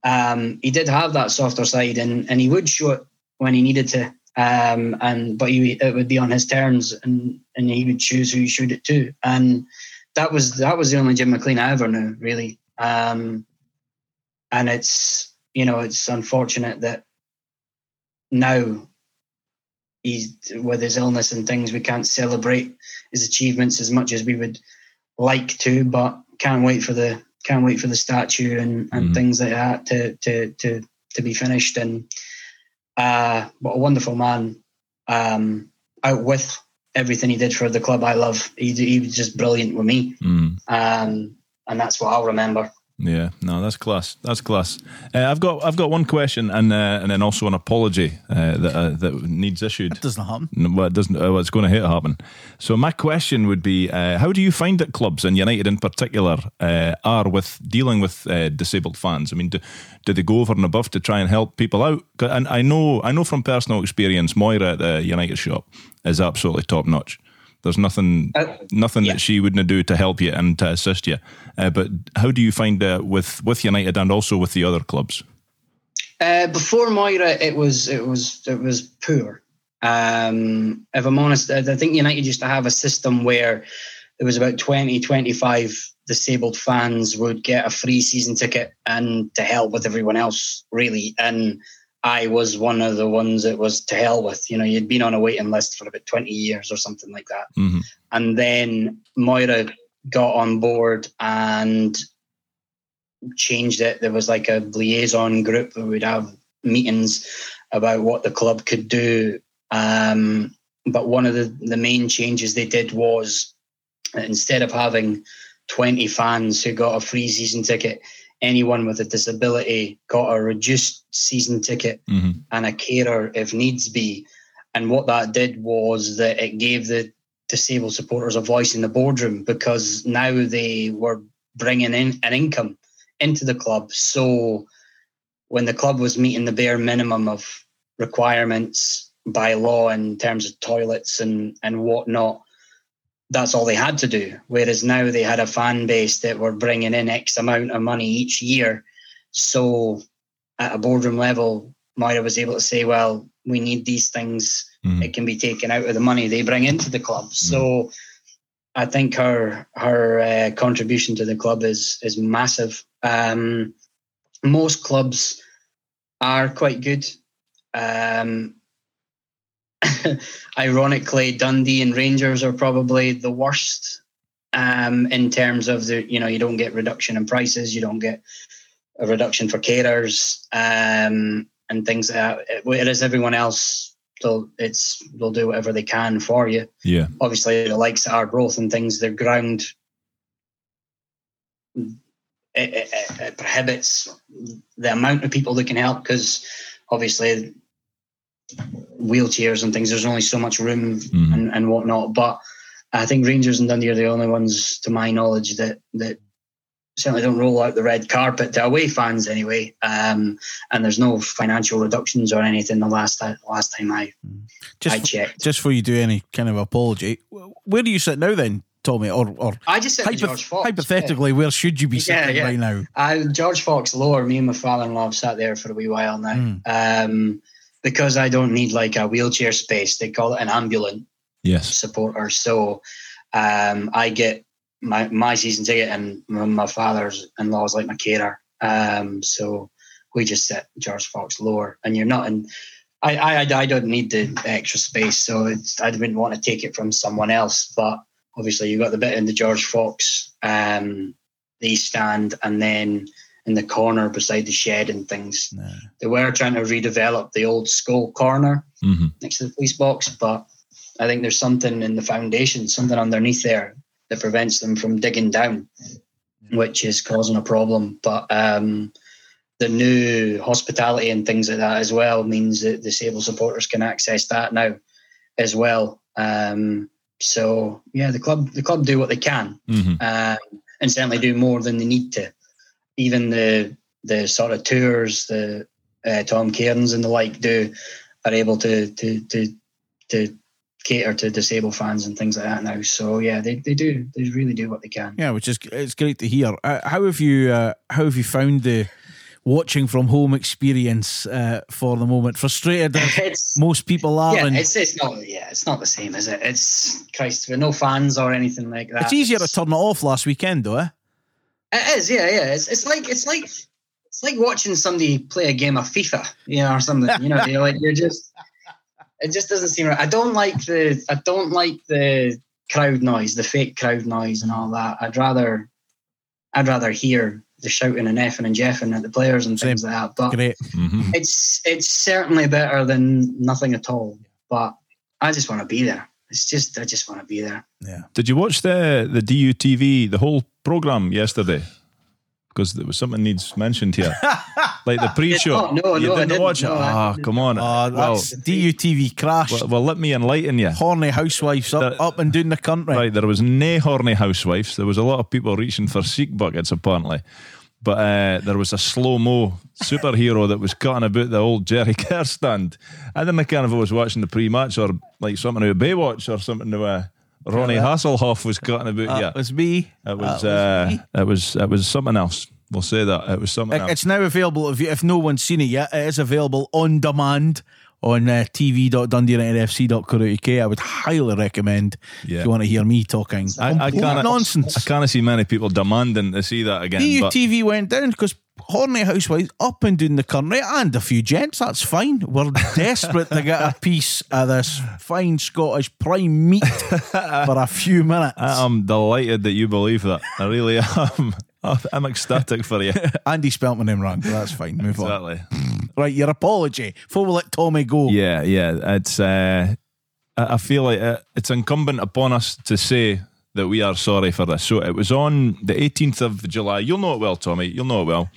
um, he did have that softer side, and and he would show it when he needed to. Um, and but he, it would be on his terms, and and he would choose who he showed it to, and that was that was the only Jim McLean I ever knew, really. Um, and it's you know it's unfortunate that now he's with his illness and things we can't celebrate his achievements as much as we would like to but can't wait for the can't wait for the statue and, and Mhm. things like that to to to to be finished and uh what a wonderful man um out with everything he did for the club I love he, he was just brilliant with me Mm. um and that's what I'll remember Yeah, no, that's class. That's class. Uh, I've got I've got one question and uh, and then also an apology uh, that uh, that needs issued. That doesn't happen. No, Well, it doesn't. Uh, well, it's going to hit happen. So my question would be: uh, How do you find that clubs and United in particular uh, are with dealing with uh, disabled fans? I mean, do, do they go over and above to try and help people out? And I know, I know from personal experience, Moira at the United shop is absolutely top notch. There's nothing, Uh, nothing yeah. that she wouldn't do to help you and to assist you. Uh, but how do you find uh, with with United and also with the other clubs? Uh, before Moira, it was it was it was poor. Um, if I'm honest, I think United used to have a system where there was about 20, 25 disabled fans would get a free season ticket and to help with everyone else, really. And I was one of the ones that was to hell with. You know, you'd been on a waiting list for about 20 years or something like that. hmm And then Moira got on board and changed it. There was like a liaison group that would have meetings about what the club could do. Um, but one of the, the main changes they did was that instead of having 20 fans who got a free season ticket, anyone with a disability got a reduced season ticket hmm and a carer if needs be. And what that did was that it gave the disabled supporters a voice in the boardroom because now they were bringing in an income into the club. So when the club was meeting the bare minimum of requirements by law in terms of toilets and, and whatnot, that's all they had to do. Whereas now they had a fan base that were bringing in X amount of money each year. So at a boardroom level, Moira was able to say, well, we need these things. Mhm. It can be taken out of the money they bring into the club. So I think her her uh, contribution to the club is is massive. Um, most clubs are quite good. Um, [laughs] ironically, Dundee and Rangers are probably the worst um, in terms of the you know you don't get reduction in prices, you don't get a reduction for carers um, and things like that. Whereas everyone else, they'll it's they'll do whatever they can for you. Yeah. Obviously, the likes of our Arbroath and things, their ground it, it- it prohibits the amount of people that can help because obviously wheelchairs and things. There's only so much room Mhm. and, and whatnot. But I think Rangers and Dundee are the only ones, to my knowledge, that that certainly don't roll out the red carpet to away fans anyway. Um, and there's no financial reductions or anything. The last last time I I Just checked, just before you do any kind of apology, where do you sit now then, Tommy? Or or I just said hypoth- George Fox. hypothetically, where should you be Yeah, sitting yeah. right now? I, George Fox lower. Me and my father-in-law have sat there for a wee while now. Mm. Um, because I don't need like a wheelchair space. They call it an ambulance Yes. supporter. So um, I get my my season ticket, and my, father's in law is like my carer. Um, so we just set George Fox lower, and you're not in. I, I I don't need the extra space, so it's, I wouldn't want to take it from someone else. But obviously, you got the bit in the George Fox, um, the stand, and then in the corner beside the shed and things. They were trying to redevelop the old school corner hmm next to the police box, but I think there's something in the foundation, something underneath there that prevents them from digging down. which is causing a problem. But um, the new hospitality and things like that as well means that disabled supporters can access that now as well. Um, so yeah, the club the club do what they can, Mhm. um, and certainly do more than they need to. Even the the sort of tours the uh, Tom Cairns and the like do are able to to to to cater to disabled fans and things like that now. So yeah, they, they do they really do what they can. Yeah, which is it's great to hear. Uh, how have you uh, how have you found the watching from home experience uh, for the moment? Frustrated as [laughs] It's most people are, yeah, and it's it's not yeah, it's not the same, is it? It's Christ with no fans or anything like that. it's easier to turn it off last weekend, though. Eh? It is, yeah, yeah. It's it's like it's like it's like watching somebody play a game of FIFA, you know, or something. You know, you're like you're just it just doesn't seem right. I don't like the I don't like the crowd noise, the fake crowd noise and all that. I'd rather I'd rather hear the shouting and effing and jeffing at the players and things like that. But. Mhm. it's it's certainly better than nothing at all. But I just want to be there. It's just I just want to be there. Yeah. Did you watch the the DUTV the whole program yesterday? Because there was something needs mentioned here, [laughs] like the pre-show. Oh, no, you no, I didn't, didn't. watch it. No, I Ah, didn't. come on. Oh, well, that's DUTV crash. well, well, let me enlighten you. Horny housewives up, The- up and down the country. Right, there was nae horny housewives. There was a lot of people reaching for seek buckets, apparently. But uh, there was a slow mo superhero that was cutting about the old Jerry Kerr stand. I didn't care if I was watching the pre match or like something out of Baywatch or something to uh, Ronnie Hasselhoff was cutting about. That yeah, was me. it was, that was uh, me. it was it was something else. We'll say that it was something It- else. It's now available. If, you, if no one's seen it yet, it is available on demand on uh, tv.dundeeunitedfc.co.uk. I would highly recommend Yeah. if you want to hear me talking. I, I can't nonsense. I can't see many people demanding to see that again. but- TV went down because horny housewives up and down the country and a few gents. That's fine. We're [laughs] desperate to get a piece of this fine Scottish prime meat [laughs] for a few minutes. I'm delighted that you believe that. I really am. [laughs] I'm ecstatic for you. Andy spelt my name wrong, but that's fine. Move on. Exactly. [sniffs] Right, your apology. Before we let Tommy go. Yeah, yeah. It's. Uh, I I feel like uh, it's incumbent upon us to say that we are sorry for this. So it was on the 18th of July. You'll know it well, Tommy. You'll know it well.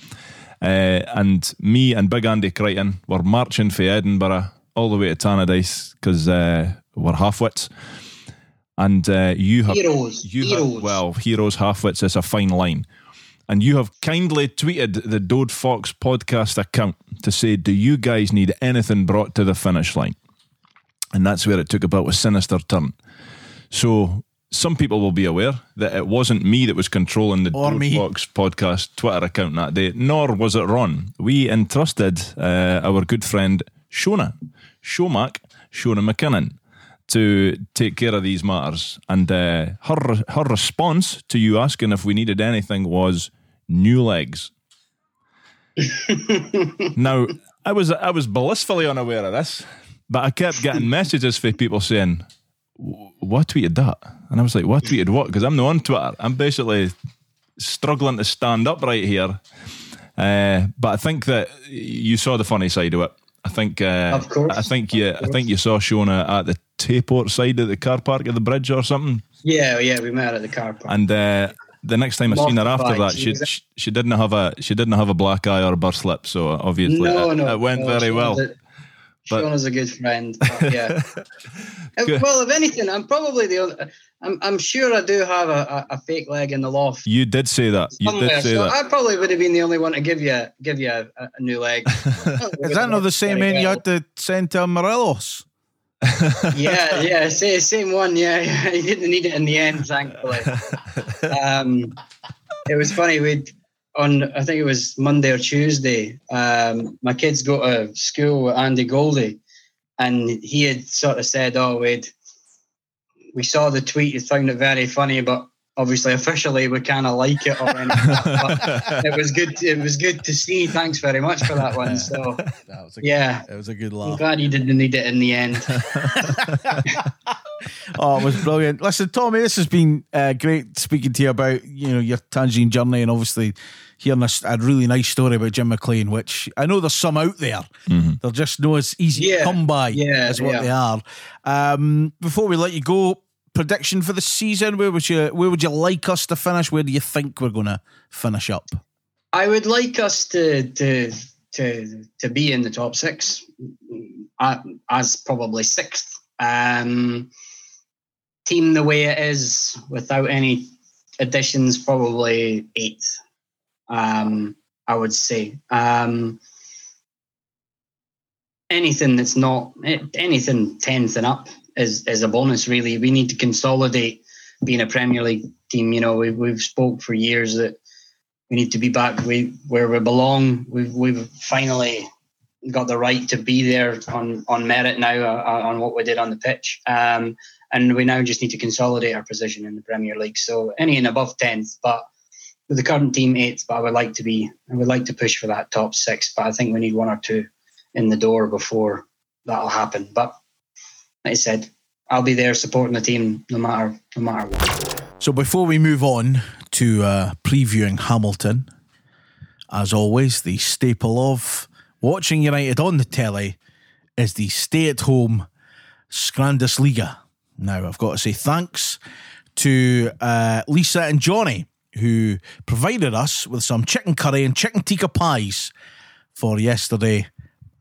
Uh, and me and Big Andy Crichton were marching for Edinburgh all the way to Tannadice because uh, we're half-wits. And uh, you have Heroes, you heroes. Have, well, heroes half-wits is a fine line. And you have kindly tweeted the Dode Fox podcast account to say, Do you guys need anything brought to the finish line? And that's where it took about a sinister turn. So some people will be aware that it wasn't me that was controlling the Or Dode me. Fox podcast Twitter account that day, nor was it Ron. We entrusted uh, our good friend Shona, Shomack, Shona McKinnon, to take care of these matters. And uh, her her response to you asking if we needed anything was new legs. [laughs] now, I was I was blissfully unaware of this, but I kept getting messages from people saying, "W- "What tweeted that?" And I was like, "What tweeted what?" Because I'm not on Twitter. I'm basically struggling to stand up right here. Uh, but I think that you saw the funny side of it. I think, uh, Of course. I think you, I think you saw Shona at the Tayport side of the car park of the bridge or something. Yeah, yeah, we met at the car park. And uh, the next time I seen her after that, She she, didn't have a she didn't have a black eye or a burst lip. So obviously, no, it, no, it went no, very well. a- But- Sean is a good friend. but yeah. [laughs] Uh, well, if anything, I'm probably the only. I'm, I'm sure I do have a, a, a fake leg in the loft. You did say that. You did say so that. I probably would have been the only one to give you a, give you a, a new leg. [laughs] Is that not the same man you had to send to Morelos? yeah, [laughs] yeah, same, same one. Yeah, [laughs] yeah, he didn't need it in the end, thankfully. Um, it was funny. We'd on I think it was Monday or Tuesday. Um, my kids go to school with Andy Goldie, and he had sort of said, "Oh, we'd we saw the tweet. You found it very funny, but." Obviously, officially, we kind of like it or anything. but it was good. It was good to see. Thanks very much for that one. So, [laughs] That was a yeah, it was a good I'm laugh. glad you didn't need it in the end. [laughs] [laughs] Oh, it was brilliant. Listen, Tommy, this has been uh, great speaking to you about you know your Tangerine journey and obviously hearing a, a really nice story about Jim McLean, which I know there's some out there. They're just no as easy to come by yeah, as what yeah. they are. Um, before we let you go, prediction for the season? Where would you Where would you like us to finish? Where do you think we're going to finish up? I would like us to to to to be in the top six, uh, as probably sixth. Um, team the way it is, without any additions, probably eighth. Um, I would say. Um, anything that's not anything tenth and up is is a bonus. Really, we need to consolidate being a Premier League team. You know, we've we've spoke for years that we need to be back we, where we belong. We've we've finally got the right to be there on on merit now uh, on what we did on the pitch. Um, and we now just need to consolidate our position in the Premier League. So anything above tenth, but with the current team eighth, but I would like to be I would like to push for that top six. But I think we need one or two in the door before that'll happen. But like I said, I'll be there supporting the team no matter no matter what. So before we move on to uh, previewing Hamilton, as always, the staple of watching United on the telly is the stay-at-home Scrandesliga. Now I've got to say thanks to uh, Lisa and Johnny who provided us with some chicken curry and chicken tikka pies for yesterday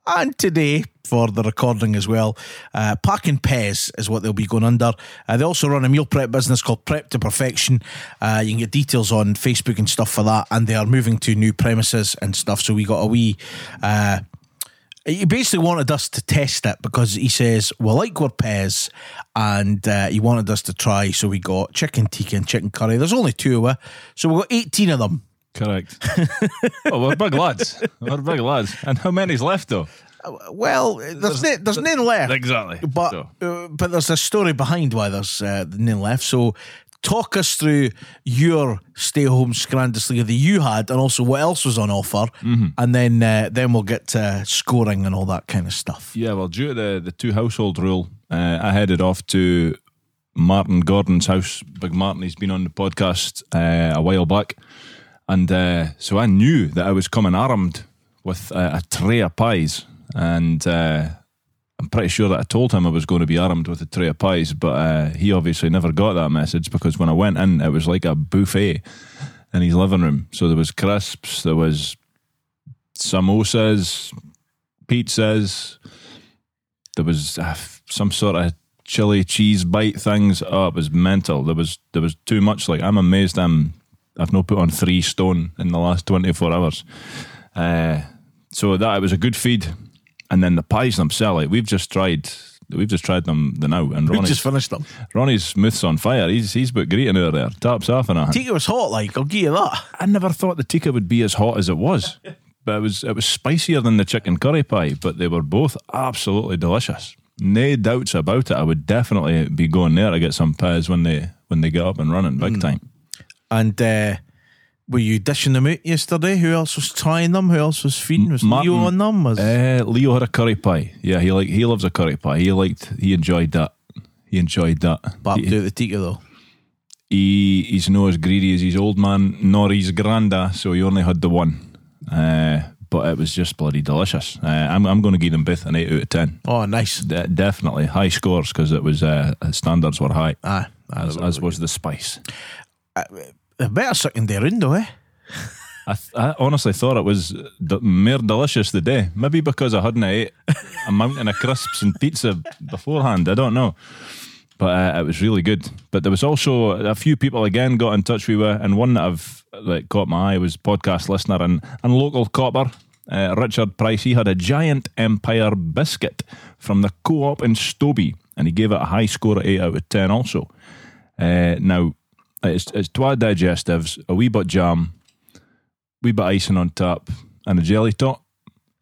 and today for the recording as well. Uh, Pack and Pez is what they'll be going under. Uh, they also run a meal prep business called Prep to Perfection. Uh, you can get details on Facebook and stuff for that. And they are moving to new premises and stuff. So we got a wee. Uh, he basically wanted us to test it because he says we like our Pez and uh, he wanted us to try. So we got chicken tikka and chicken curry. There's only two of us. So we got 18 of them. Correct. oh, we're big lads. We're big lads. And how many's left though? Uh, well, there's there's, n- there's none left. Exactly. But So- uh, but there's a story behind why there's uh, none left. So talk us through your stay home Scrandesliga that you had, and also what else was on offer, Mm-hmm. and then uh, then we'll get to scoring and all that kind of stuff. Yeah, well, due to the, the two household rule, uh, I headed off to Martin Gordon's house. Big Martin, he's been on the podcast uh, a while back. And uh, so I knew that I was coming armed with uh, a tray of pies. And uh, I'm pretty sure that I told him I was going to be armed with a tray of pies, but uh, he obviously never got that message because when I went in, it was like a buffet in his living room. So there was crisps, there was samosas, pizzas, there was uh, some sort of chili cheese bite things. Oh, it was mental. There was there was too much. Like I'm amazed I'm I've not put on three stone in the last 24 hours. Uh, so that it was a good feed, and then the pies themselves. Like we've just tried. We've just tried them the now, and We Ronnie's, just finished them. Ronnie's mouth's on fire. He's he's but greeting out there, taps off and a. Tikka was hot, like I'll give you that. I never thought the tikka would be as hot as it was, [laughs] but it was it was spicier than the chicken curry pie. But they were both absolutely delicious. No doubts about it. I would definitely be going there to get some pies when they when they get up and running big time. And uh, were you dishing them out yesterday? Who else was trying them? Who else was feeding? Was Martin, Leo on them? Was Uh, Leo had a curry pie. Yeah, he like he loves a curry pie. He liked he enjoyed that. He enjoyed that. Bap He- do the tikka though? he he's no as greedy as his old man nor his granda, so he only had the one. Uh, but it was just bloody delicious. Uh, I'm I'm going to give them both an eight out of ten. Oh, nice. De- definitely high scores because it was uh, standards were high, Ah, as, as was the spice. Better second day round though, eh? I, th- I honestly thought it was d- more delicious the day. Maybe because I hadn't ate a mountain of crisps and pizza beforehand. I don't know. But uh, it was really good. But there was also a few people again got in touch with me, and one that I've like caught my eye was podcast listener and, and local copper. Uh, Richard Price, he had a giant Empire biscuit from the co-op in Stoby, and he gave it a high score of 8 out of 10 also. Uh, now, it's, it's twa digestives, a wee bit jam, wee bit icing on top, and a jelly top.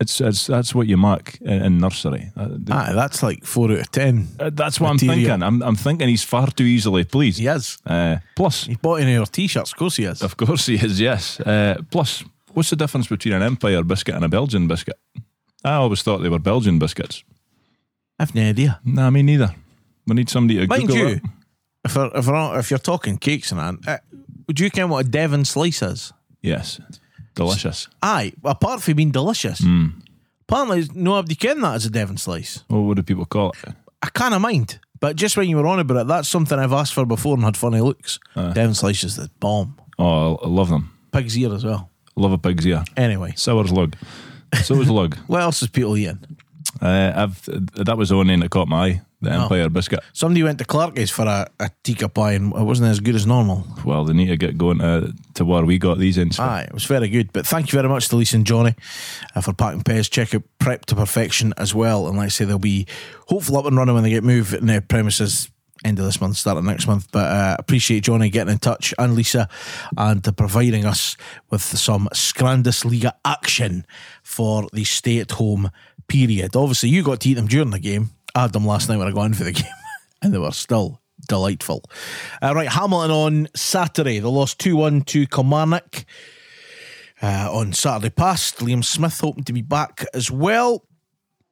It's, it's that's what you mark in, in nursery. Uh, the- Ah, that's like four out of ten. uh, that's what material. I'm thinking. I'm, I'm thinking he's far too easily pleased. He is. Uh, plus, He bought any of your t-shirts. Of course he is. of course he is. Yes. Uh, plus, what's the difference between an Empire biscuit and a Belgian biscuit? I always thought they were Belgian biscuits. I've no idea. Nah, me neither. We need somebody to Mind Google you, it. If, we're, if, we're, if you're talking cakes and that, uh, would you count what a Devon slice is? Yes, delicious. Aye, apart from being delicious. Hmm. Apparently, nobody can that as a Devon slice. Well, what do people call it? I kind of mind But just when you were on about it, that's something I've asked for before and had funny looks. Devon Slice is the bomb. Oh, I love them. Pig's ear as well. Love a pig's ear. Anyway, Sour's lug. So is lug. [laughs] what else is people eating? Uh, I've that was the one name that caught my eye. The Oh. Empire biscuit. Somebody went to Clarky's for a, a tikka pie and it wasn't as good as normal. Well, they need to get going to, to where we got these in. Aye, it was very good. But thank you very much to Lisa and Johnny uh, for packing Pez. Check out Prep to Perfection as well. And like I say, they'll be hopefully up and running when they get moved in their premises end of this month, start of next month. But uh, appreciate Johnny getting in touch and Lisa and uh, providing us with some Scrandesliga action for the stay at home period. Obviously, you got to eat them during the game. I had them last night when I got in for the [laughs] game, and they were still delightful. Uh, right, Hamilton on Saturday. They lost 2 1 to Kilmarnock uh, on Saturday past. Liam Smith hoping to be back as well.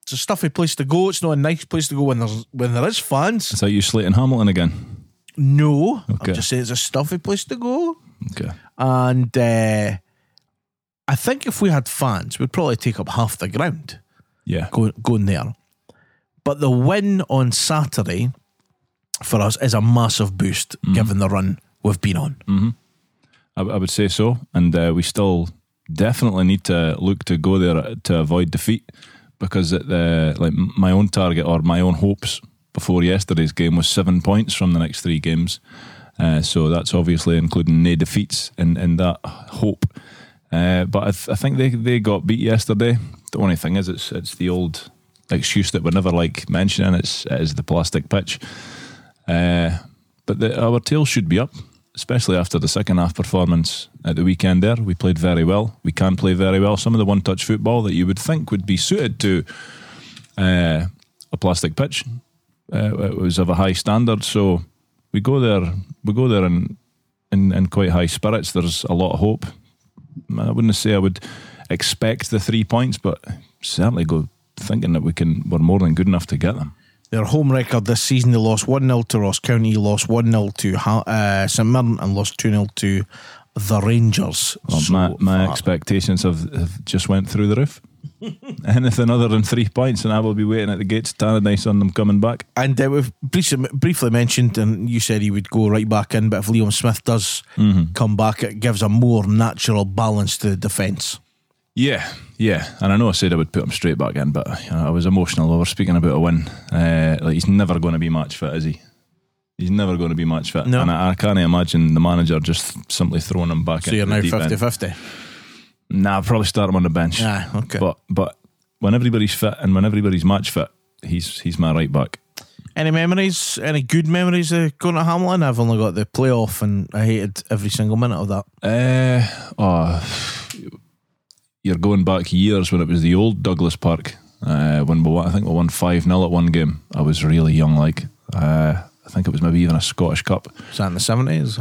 It's a stuffy place to go. It's not a nice place to go when there's when there is fans. Is that you slating Hamilton again? No, Okay. I'm just saying it's a stuffy place to go. Okay. And uh, I think if we had fans, we'd probably take up half the ground Yeah. go, going there. But the win on Saturday for us is a massive boost given the run we've been on. I, I would say so, and uh, we still definitely need to look to go there to avoid defeat because at the like my own target or my own hopes before yesterday's game was seven points from the next three games. Uh, so that's obviously including no defeats in, in that hope. Uh, but I, th- I think they, they got beat yesterday. The only thing is, it's it's the old excuse that we never like mentioning. It's it is the plastic pitch. Uh, but the, our tail should be up, especially after the second half performance at the weekend. There, we played very well. We can play very well. Some of the one-touch football that you would think would be suited to uh, a plastic pitch uh, it was of a high standard. So we go there. We go there in, in in quite high spirits. There's a lot of hope. I wouldn't say I would expect the three points, but certainly go thinking that we can. We're more than good enough to get them. Their home record this season, they lost 1 0 to Ross County, lost 1 0 to uh, St Mirren, and lost 2 0 to the Rangers. Well, so my my expectations have, have just went through the roof. [laughs] Anything other than three points, and I will be waiting at the gates of Tannadice on them coming back. And uh, we've briefly, briefly mentioned, and you said he would go right back in, but if Liam Smith does come back, it gives a more natural balance to the defence. Yeah, yeah, and I know I said I would put him straight back in, but you know, I was emotional. over speaking about a win. Uh, like he's never going to be match fit, is he? He's never going to be match fit, No. and I, I can't imagine the manager just simply throwing him back. So you're now deep 50 end. 50. Nah, I'll probably start him on the bench. Ah, okay. But but when everybody's fit and when everybody's match fit, he's he's my right back. Any memories? Any good memories of going to Hamlin? I've only got the playoff, and I hated every single minute of that. Uh, oh, you're going back years when it was the old Douglas Park. Uh, when we won, I think we won five 0 at one game. I was really young, like uh, I think it was maybe even a Scottish Cup. Was that in the 70s?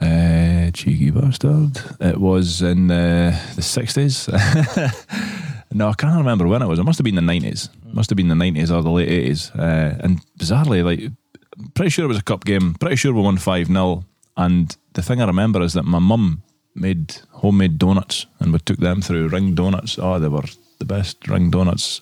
Uh, cheeky bastard. It was in uh, the sixties. [laughs] no, I can't remember when it was. It must have been the nineties. Must have been the nineties or the late eighties. Uh, and bizarrely, like, pretty sure it was a cup game. Pretty sure we won five 0 And the thing I remember is that my mum made homemade donuts, and we took them through ring donuts. Oh, they were the best ring donuts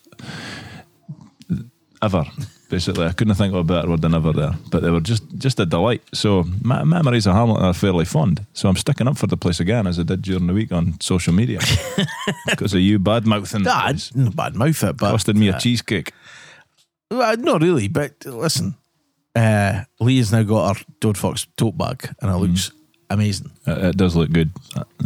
ever. Basically, I couldn't think of a better word than ever there. But they were just just a delight. So my memories of Hamilton are fairly fond. So I'm sticking up for the place again, as I did during the week on social media, [laughs] because of you bad mouthing. Nah, not bad mouth it, but costed me uh, a cheesecake. Well, not really, but listen, uh, Lee has now got her Dode Fox tote bag, and it looks amazing. It, it does look good.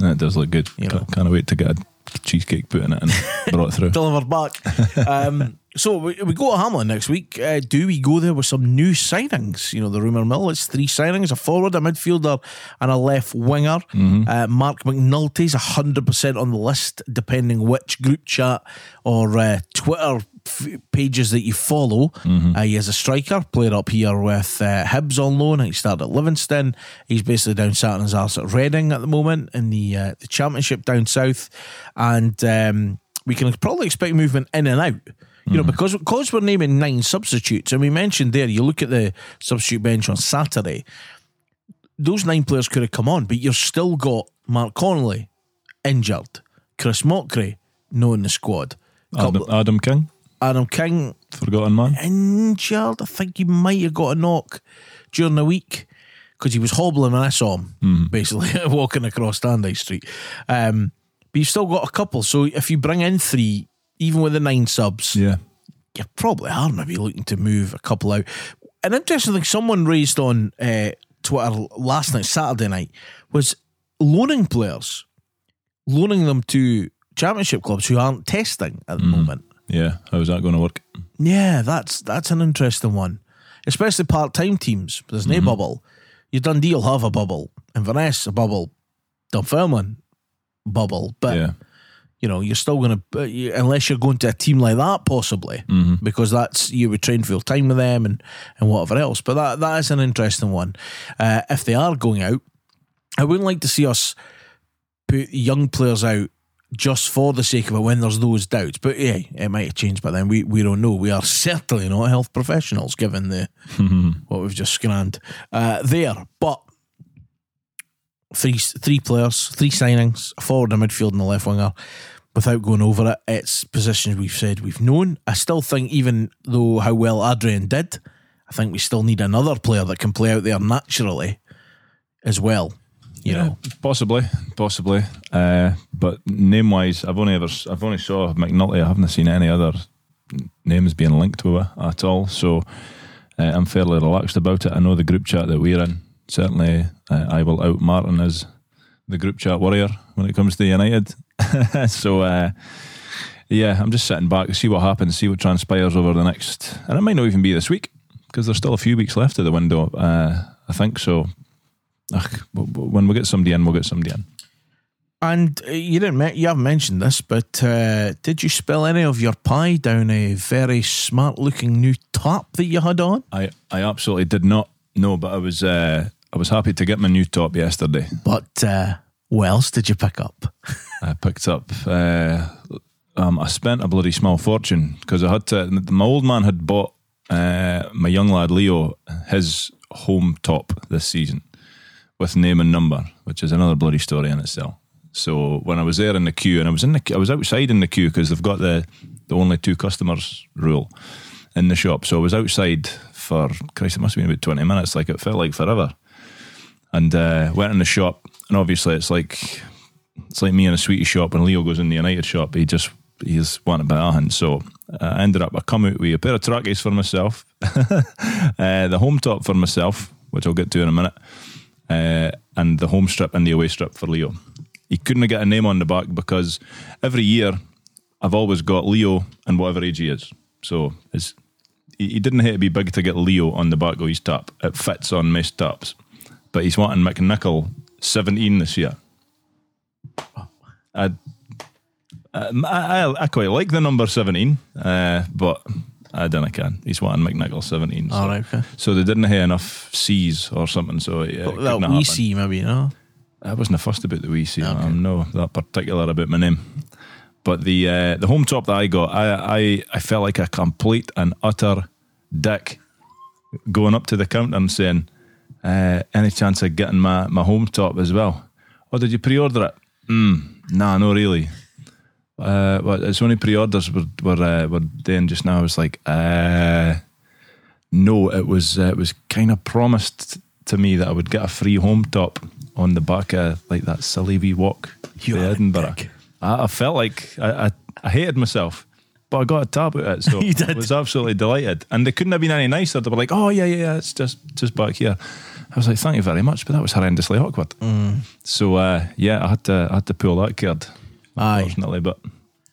It does look good. You know. Can't, can't wait to get a cheesecake put in it and brought through. [laughs] Delivered back. um, so we, we go to Hamlin next week. Uh, do we go there with some new signings? You know, the rumour mill. It's three signings: a forward, a midfielder, and a left winger. Uh, Marc McNulty's hundred percent on the list, depending which group chat or uh, Twitter f- pages that you follow. Uh, he is a striker, played up here with uh, Hibs on loan. He started at Livingston. He's basically down sat on his arse at Reading at the moment in the uh, the Championship down south, and um, we can probably expect movement in and out. You know, because because we're naming nine substitutes, and we mentioned there, you look at the substitute bench on Saturday. Those nine players could have come on, but you've still got Mark Connolly injured, Chris Mochrie not in the squad. Adam, Adam King. Adam King Forgotten man. injured. I think he might have got a knock during the week because he was hobbling when I saw him basically [laughs] walking across Standish Street. Um, but you've still got a couple. So if you bring in three, even with the nine subs, Yeah. you probably are maybe looking to move a couple out. An interesting thing someone raised on uh, Twitter last night, Saturday night, was loaning players, loaning them to championship clubs who aren't testing at the moment. Yeah. How's that going to work? Yeah, that's that's an interesting one, especially part time teams. There's no bubble. You Dundee will have a bubble, Inverness a bubble, Dunfermline bubble, but yeah. you know, you're still going to, unless you're going to a team like that, possibly, because that's you would train full time with them and, and whatever else. But that that is an interesting one. Uh, if they are going out, I wouldn't like to see us put young players out just for the sake of it when there's those doubts. But yeah, it might have changed by then. We we don't know. We are certainly not health professionals, given the [laughs] what we've just scanned uh, there. But three three players, three signings, a forward, a midfield, and a left winger. Without going over it, it's positions we've said we've known. I still think, even though how well Adrian did, I think we still need another player that can play out there naturally as well. You know, Possibly, possibly. Uh, but name wise, I've only ever I've only saw McNulty. I haven't seen any other names being linked to it at all. So uh, I'm fairly relaxed about it. I know the group chat that we're in. Certainly, uh, I will out Martin as the group chat warrior when it comes to United. [laughs] so uh, yeah, I'm just sitting back to see what happens, see what transpires over the next, and it might not even be this week because there's still a few weeks left of the window. Uh, I think so. Ugh, when we get somebody in, we'll get somebody in. and uh, you didn't you haven't mentioned this, but uh, did you spill any of your pie down a very smart looking new top that you had on? I, I absolutely did not know, but I was uh, I was happy to get my new top yesterday. But uh, what else did you pick up? [laughs] I picked up. Uh, um, I spent a bloody small fortune because I had to. My old man had bought uh, my young lad Leo his home top this season with name and number, which is another bloody story in itself. So when I was there in the queue, and I was in the, I was outside in the queue because they've got the the only two customers rule in the shop. So I was outside for Christ, it must have been about twenty minutes. Like it felt like forever. And uh, went in the shop, and obviously it's like it's like me in a sweetie shop and Leo goes in the United shop. He just he's wanting by a hand. So uh, I ended up I come out with a pair of trackies for myself, [laughs] uh, the home top for myself, which I'll get to in a minute, uh, and the home strip and the away strip for Leo. He couldn't get a name on the back because every year I've always got Leo and whatever age he is. So it's, he he didn't have to be big to get Leo on the back of his top. It fits on most tops. But he's wanting McNichol 17 this year. I, I, I, I quite like the number 17, uh, but I don't can. He's wanting McNichol 17. So, All right, okay. so they didn't have enough C's or something. So yeah, it that couldn't we happen. see, maybe, no? know? I wasn't fussed about the wee C. I'm no that particular about my name. But the uh, the home top that I got, I, I I felt like a complete and utter dick going up to the counter and saying, uh, "Any chance of getting my, my home top as well?" Oh, did you pre-order it? Mm, nah, no, really. Uh, well, it's only pre-orders were were, uh, were doing just now. I was like, uh, no, it was uh, it was kind of promised to me that I would get a free home top on the back of like that silly wee walk You to Edinburgh. I, I felt like I, I, I hated myself, but I got a tab at it, so. [laughs] I was absolutely delighted. And they couldn't have been any nicer. They were like, "Oh yeah, yeah, yeah, it's just just back here." I was like, "Thank you very much," but that was horrendously awkward. Mm. So uh, yeah, I had to I had to pull that card, Aye. unfortunately. But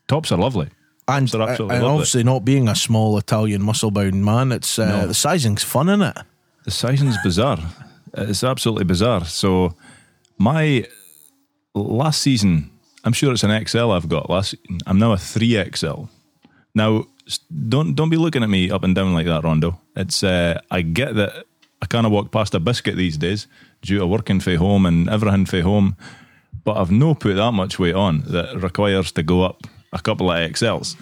tops are lovely. And, They're absolutely and lovely. obviously, not being a small Italian muscle bound man, it's uh, No. the sizing's fun, isn't it? The sizing's bizarre. It's absolutely bizarre. So my last season, I'm sure it's an XL I've got. Last I'm now a three XL. Now s- don't don't be looking at me up and down like that, Rondo. It's uh, I get that I kind of walk past a biscuit these days due to working for home and everything for home, but I've no put that much weight on that requires to go up a couple of XLs.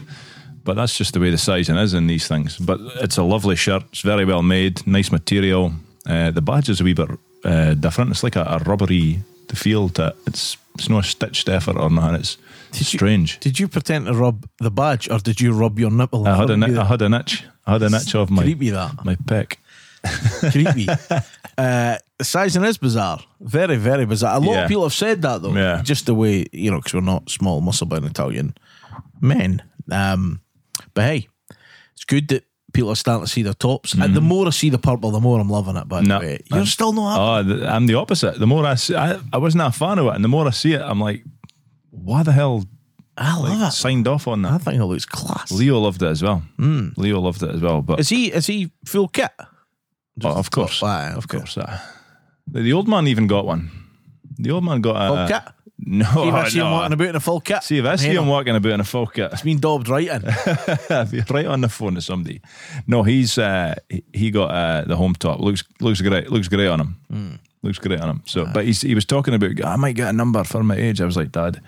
But that's just the way the sizing is in these things. But it's a lovely shirt. It's very well made, nice material. Uh, the badge is a wee bit uh, different. It's like a, a rubbery the feel to it. It's it's not a stitched effort or nothing. It's you- strange. Did you pretend to rub the badge, or did you rub your nipple? I had an I had an itch. I had an itch of my creepy that my peck. Creepy. uh, the sizing is bizarre, very very bizarre. A lot Yeah. of people have said that though. Yeah. just the way you know, because we're not small muscle bound Italian men. Um, but hey, it's good that people are starting to see their tops. And the more I see the purple, the more I'm loving it. By the Mm-hmm. No, way, you're still not. happy. Oh, th- I'm the opposite. The more I see, I, I wasn't a fan of it, and the more I see it, I'm like, why the hell I love it. signed off on that? I think it looks class. Leo loved it as well. Leo loved it as well. But Is he? Is he full kit? Oh, of course, of course. uh, the, the old man even got one. The old man got a Full kit. [laughs] No, See if I see him walking about in a full kit. See if I see him walking about in a full kit. It's been daubed right in. [laughs] right on the phone to somebody. No, he's uh, he- got uh, the home top. Looks looks great. Looks great on him. Hmm. Looks great on him. So, but he's, he was talking about I might get a number for my age. I was like, Dad,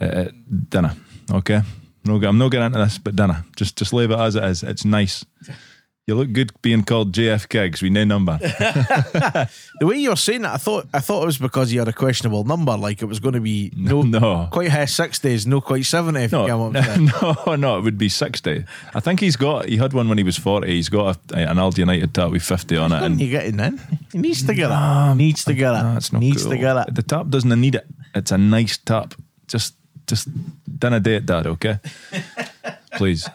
uh, uh, dinner, okay. No, I'm not getting into this, but dinner. Just just leave it as it is. It's nice. You look good being called JF Keggs. We no number. [laughs] The way you were saying that, I thought I thought it was because you had a questionable number, like it was going to be no, [laughs] no. quite high sixties, no quite seventy. If you get [laughs] No, no, no, it would be 60. I think he's got, he had one when he was 40. He's got a, an Aldi United tap with 50 on it. And you getting in, he needs to get it. needs to get it. No, it's not needs cool. to get it. The tap doesn't need it. It's a nice tap. Just, just dinner date, Dad. Okay, please.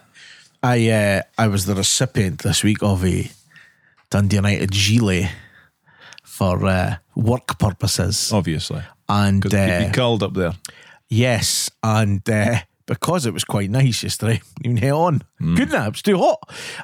I uh, I was the recipient this week of a Dundee United gilet for uh, work purposes, Obviously, and uh, be cold up there. Yes, and uh, because it was quite nice yesterday, [laughs] even hit on. Couldn't have, it was too hot.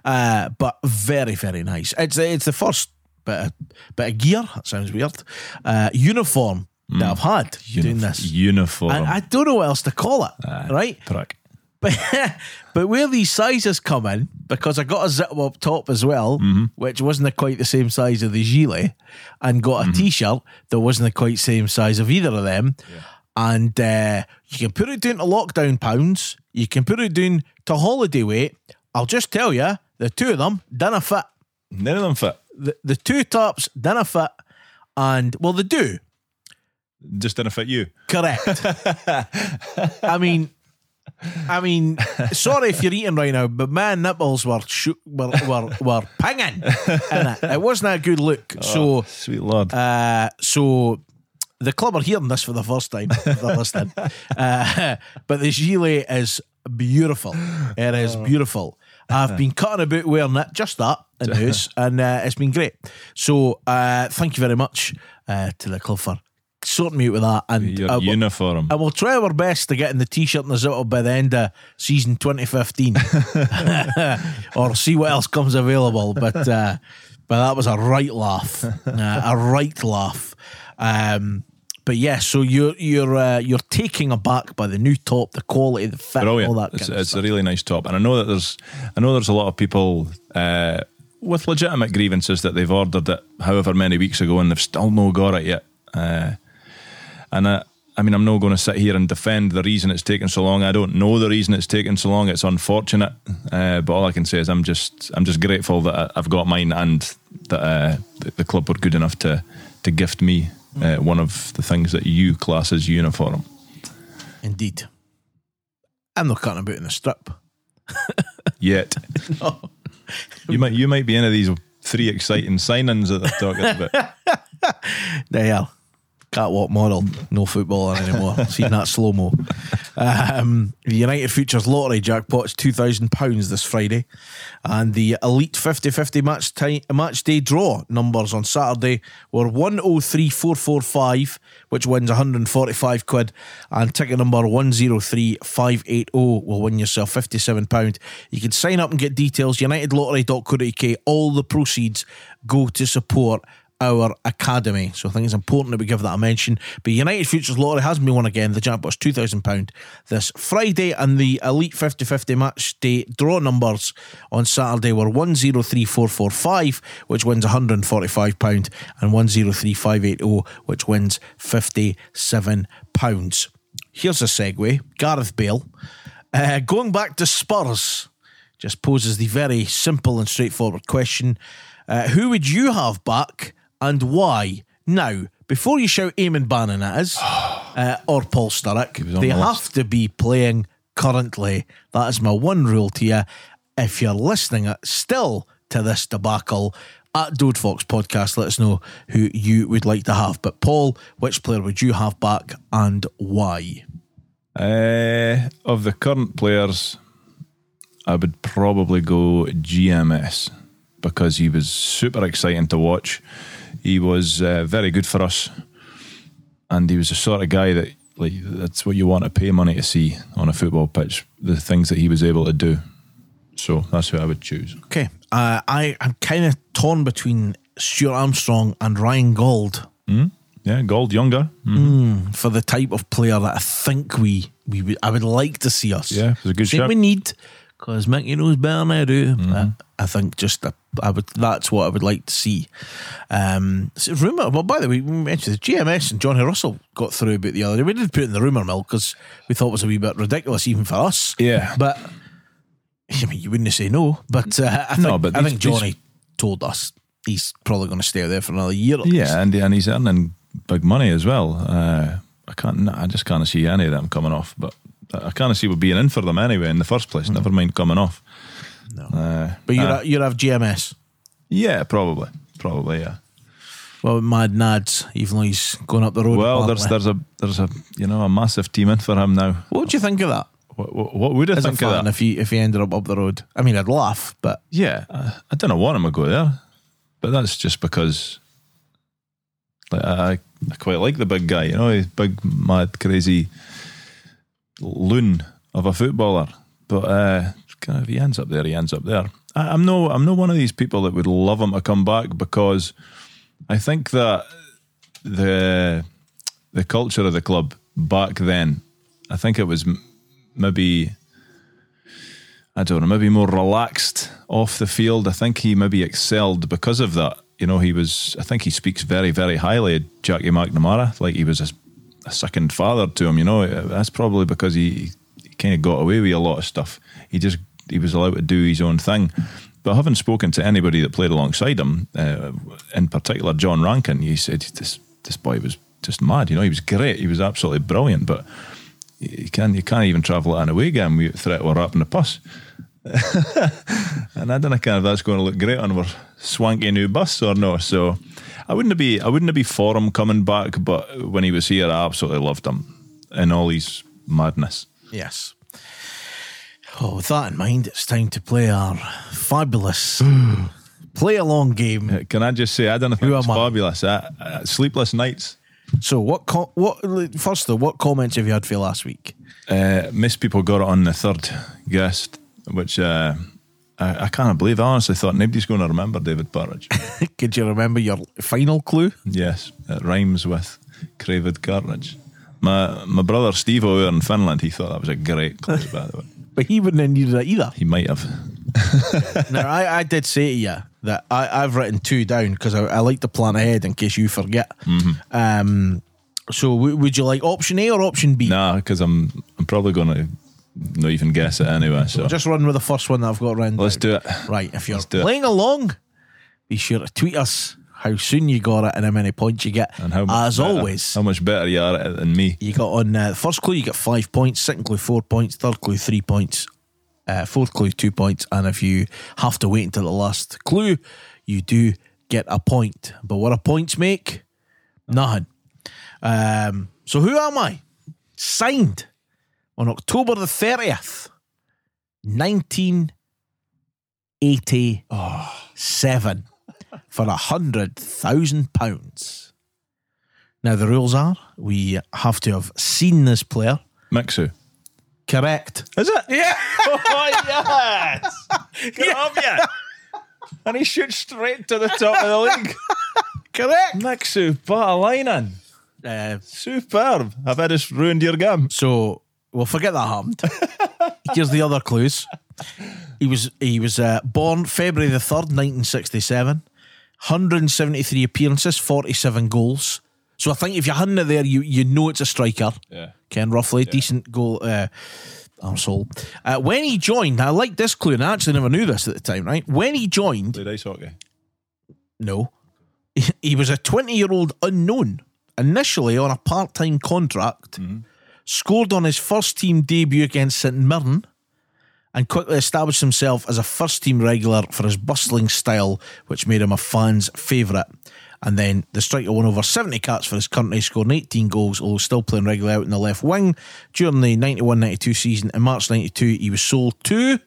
Uh, but very, very nice. It's it's the first bit of, bit of gear. That sounds weird. Uh, uniform that I've had doing this. uniform. I, I don't know what else to call it. right? Prick. But [laughs] but where these sizes come in, because I got a zip up top as well, which wasn't quite the same size of the gilet, and got a t-shirt that wasn't quite the same size of either of them. And uh, you can put it down to lockdown pounds. You can put it down to holiday weight. I'll just tell you, the two of them didn't fit. None of them fit. The, the two tops didn't fit. And, well, they do. Just didn't fit you. Correct. [laughs] I mean, I mean, sorry if you're eating right now, but my nipples were shoo- were were, were pinging, it, it wasn't a good look. So, Sweet lord. uh, so the club are hearing this for the first time. They're listening, [laughs] uh, but the gilet is beautiful. It is beautiful. I've been cutting about wearing it, just that in the [laughs] house, and uh, it's been great. So, uh, thank you very much uh, to the club for sorting me out with that. And Your I will- uniform. and we'll try our best to get in the t-shirt and the zip by the end of season 2015 [laughs] [laughs] or see what else comes available but uh, but that was a right laugh [laughs] uh, a right laugh um, but yeah so you're you're uh, you're taking aback by the new top the quality the fit Brilliant. all that it's of it's stuff. a really nice top, and I know that there's I know there's a lot of people uh, with legitimate grievances that they've ordered it however many weeks ago and they've still no got it yet. Uh, and I, I mean, I'm not going to sit here and defend the reason it's taken so long. I don't know the reason it's taken so long. It's unfortunate, uh, but all I can say is I'm just I'm just grateful that I've got mine and that uh, the, the club were good enough to to gift me uh, one of the things that you class as uniform. indeed I'm not cutting about in a strip Yet. [laughs] You might you might be into these three exciting signings that they're talking about. [laughs] There, catwalk model, no footballer anymore. [laughs] Seen that slow mo. Um, the United Futures Lottery jackpot's two thousand pounds this Friday, and the Elite 50-50 match time, match day draw numbers on Saturday were one oh three four four five, which wins one hundred and forty five quid, and ticket number one zero three five eight zero will win yourself fifty seven pound. You can sign up and get details. UnitedLottery.co.uk. All the proceeds go to support our academy. So I think it's important that we give that a mention. But United Futures Lottery has been won again. The jackpot's £2,000 this Friday, and the Elite 50 50 match day draw numbers on Saturday were 103445, which wins £145, and 103580, which wins £57. Here's a segue Gareth Bale. Uh, going back to Spurs, just poses the very simple and straightforward question uh, Who would you have back and why? Now, before you shout Eamonn Bannon at us [sighs] uh, or Paul Sturrock, they the have list. to be playing currently. That is my one rule to you. If you're listening still to this debacle at Dode Fox Podcast, let us know who you would like to have. But Paul, which player would you have back and why? Uh, of the current players, I would probably go GMS because he was super exciting to watch. He was uh, very good for us, and he was the sort of guy that like that's what you want to pay money to see on a football pitch. The things that he was able to do. So that's who I would choose. Okay, uh, I am kind of torn between Stuart Armstrong and Ryan Gauld. Yeah, Gauld younger. for the type of player that I think we we would, I would like to see us. Yeah, it's a good Think shout. we need because Micky knows better than I do. Mm-hmm. I think just uh, I would. That's what I would like to see. Um, a rumor. Well, by the way, we mentioned the GMS and Johnny Russell got through about the other day. We did put in the rumor mill because we thought it was a wee bit ridiculous even for us. Yeah. but I mean, you wouldn't say no. But uh, I think, No, but I these- think Johnny told us he's probably going to stay there for another year. Yeah, and and he's earning big money as well. Uh, I can't. I just can't see any of them coming off. But I can't see what being in for them anyway in the first place. Never mind coming off. No. Uh, but you'd, uh, ha- you'd have GMS. yeah, probably, probably, yeah. Well, Mad Nads, even though he's going up the road. Well, there's apparently. there's a there's a you know a massive team in for him now. What would you think of that? What, what, what would I think of that? if he if he ended up up the road, I mean, I'd laugh, but Yeah, I, I don't want him to go there, but that's just because like, I, I quite like the big guy. You know, he's big, mad, crazy loon of a footballer. But uh, kind of, if he ends up there, he ends up there. I, I'm no, I'm no one of these people that would love him to come back because I think that the the culture of the club back then, I think it was m- maybe I don't know, maybe more relaxed off the field. I think he maybe excelled because of that. You know, he was, I think he speaks very, very highly of Jackie McNamara, like he was a, a second father to him, you know. That's probably because he, he kind of got away with a lot of stuff. He just, he was allowed to do his own thing. But having spoken to anybody that played alongside him, uh, in particular John Rankin, he said this, this boy was just mad, you know, he was great. He was absolutely brilliant, but you can't, you can't even travel an away game with threat of wrapping the bus. [laughs] and I don't know kind of that's going to look great on our swanky new bus or no. So I wouldn't be I wouldn't be for him coming back, but when he was here, I absolutely loved him in all his madness. yes. Oh, with that in mind, it's time to play our fabulous play along game. Uh, Can I just say I don't think Who it's am I? fabulous. Uh, uh, sleepless nights. So, what? Co- what? First, though, what comments have you had for last week? Uh, most people got it on the third guest, which uh, I, I can't believe. I honestly thought nobody's going to remember David Burridge. [laughs] Could you remember your final clue? Yes, it rhymes with craved Carnage. My my brother Steve over in Finland, he thought that was a great clue, by the way. But he wouldn't have needed it either. He might have. [laughs] now, I, I did say to you that I, I've written two down because I, I like to plan ahead in case you forget. Um, so, w- would you like option A or option B? Nah, because I'm I'm probably going to not even guess it anyway. So Just run with the first one that I've got written. let's down. do it. Right, if you're Let's it. playing along, be sure to tweet us how soon you got it and how many points you get. And how much As better- always, how much better you are at it than me? you got on uh, first clue, you get five points. Second clue, four points. Third clue, three points. Uh, fourth clue, two points. And if you have to wait until the last clue, you do get a point. But what do points make? Nothing. Um, so who am I? Signed on October the 30th, 1987 for a hundred thousand pounds. Now the rules are we have to have seen this player. Mixu. Correct. Is it? Yeah. [laughs] Oh yes! Get up yet? And he shoots straight to the top of the league. [laughs] Correct. Mixu, Paatelainen. Uh, Superb. Have I just ruined your game? so we'll forget that happened. [laughs] Here's the other clues. He was he was uh, born February the third, nineteen sixty seven. 173 appearances, 47 goals. So I think if you hadn't it there, you you know it's a striker. Yeah. Ken roughly decent goal. Uh, arsehole. Uh, when he joined, I like this clue, and I actually never knew this at the time. Right when he joined, Played ice hockey. no, [laughs] he was a 20 year old unknown. initially on a part time contract, scored on his first team debut against St Mirren, and quickly established himself as a first team regular for his bustling style, which made him a fan's favourite. And then the striker won over 70 caps for his country, scoring 18 goals, although still playing regularly out in the left wing. During the 91 92 season, in March 92, he was sold to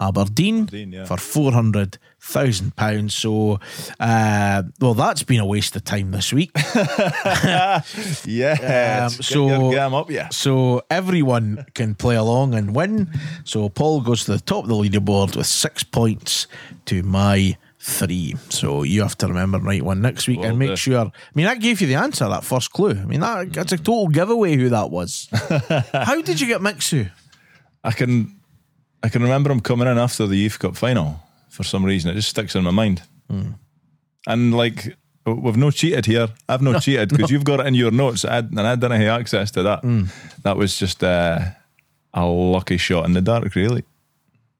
Aberdeen, Aberdeen, yeah. for four hundred thousand pounds. So, uh, well, that's been a waste of time this week. [laughs] [laughs] Yeah. Um, so- get up, yeah. so everyone can play along and win. So Paul goes to the top of the leaderboard with six points to my three. So you have to remember right one next week Will and make sure. I mean, that gave you the answer. That first clue. I mean, that that's a total giveaway who that was. [laughs] How did you get Mixu? I can I can remember him coming in after the Youth Cup final for some reason. It just sticks in my mind. And like we've no cheated here. I've [laughs] no, cheated because you've got it in your notes, I, and I didn't have access to that. That was just uh, a lucky shot in the dark, really.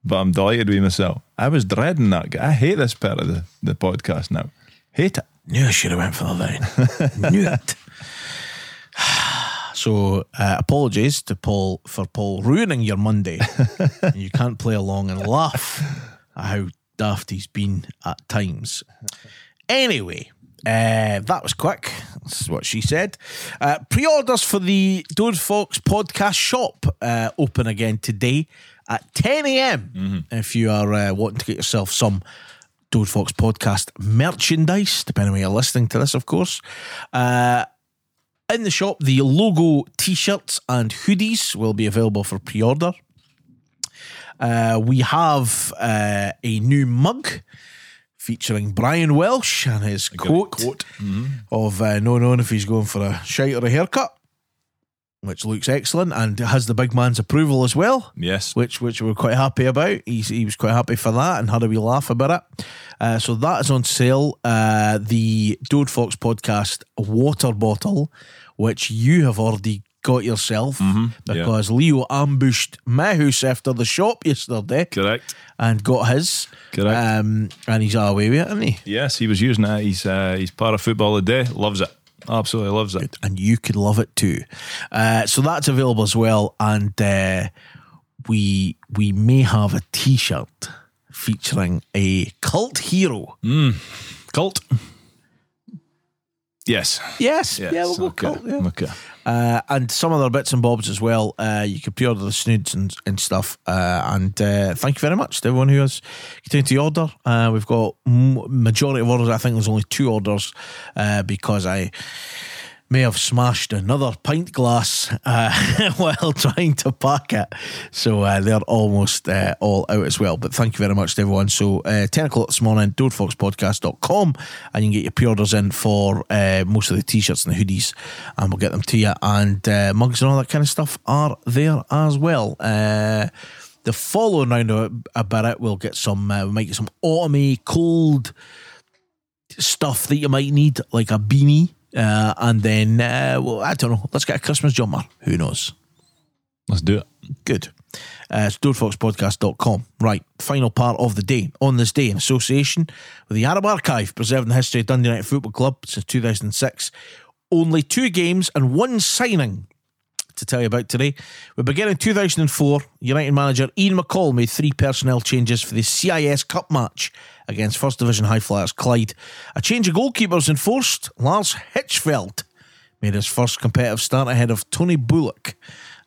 But I'm delighted with myself. I was dreading that. I hate this part of the, the podcast now. Hate it. Knew I should have went for the line. [laughs] Knew it. [sighs] So uh, apologies to Paul for Paul ruining your Monday. [laughs] you can't play along and laugh at how daft he's been at times. Anyway, uh, that was quick. This is what she said. Uh, pre-orders for the Dode Fox podcast shop uh, open again today at 10 a.m. If you are uh, wanting to get yourself some Dode Fox podcast merchandise, depending on where you're listening to this, of course. Uh, in the shop, the logo t shirts and hoodies will be available for pre order. Uh, we have uh, a new mug featuring Brian Welsh and his quote, quote. of uh, no knowing if he's going for a shite or a haircut, which looks excellent and has the big man's approval as well Yes. which which we're quite happy about. He's, he was quite happy for that and had a wee laugh about it. Uh, so that is on sale. Uh, the Dode Fox podcast water bottle, which you have already got yourself yeah. because Leo ambushed my house after the shop yesterday Correct. and got his. Correct. Um, and he's away with it, isn't he? Yes, he was using it. He's uh, he's para football a day. Loves it. Absolutely loves it. and you could love it too. Uh, so that's available as well, and uh, we we may have a T-shirt featuring a cult hero. Cult. Yes. Yes, yes. yeah, we'll go okay. cult. Yeah. Okay. Uh, and some other bits and bobs as well. Uh, you can pre-order the snoods and, and stuff. Uh, and uh, thank you very much to everyone who has continued to order. Uh, we've got m- majority of orders. I think there's only two orders uh, because I may have smashed another pint glass uh, [laughs] while trying to pack it. So uh, they're almost uh, all out as well. But thank you very much to everyone. So uh, 10 o'clock this morning, dodefoxpodcast.com, and you can get your pre orders in for uh, most of the t shirts and the hoodies, and we'll get them to you. And uh, mugs and all that kind of stuff are there as well. The following round about it, we'll get some, we might get some autumny, cold stuff that you might need, like a beanie. Uh, and then, uh, well, I don't know. Let's get a Christmas jumper. Who knows? Let's do it. Good. Uh, it's dodefoxpodcast.com. Right. Final part of the day. On this day, in association with the Arab Archive, preserving the history of Dundee United Football Club since 2006. Only two games and one signing to tell you about today. We begin in 2004. United manager Ian McCall made three personnel changes for the CIS Cup match against First Division High Flyers Clyde. A change of goalkeepers enforced. Lars Hirschfeld made his first competitive start ahead of Tony Bullock.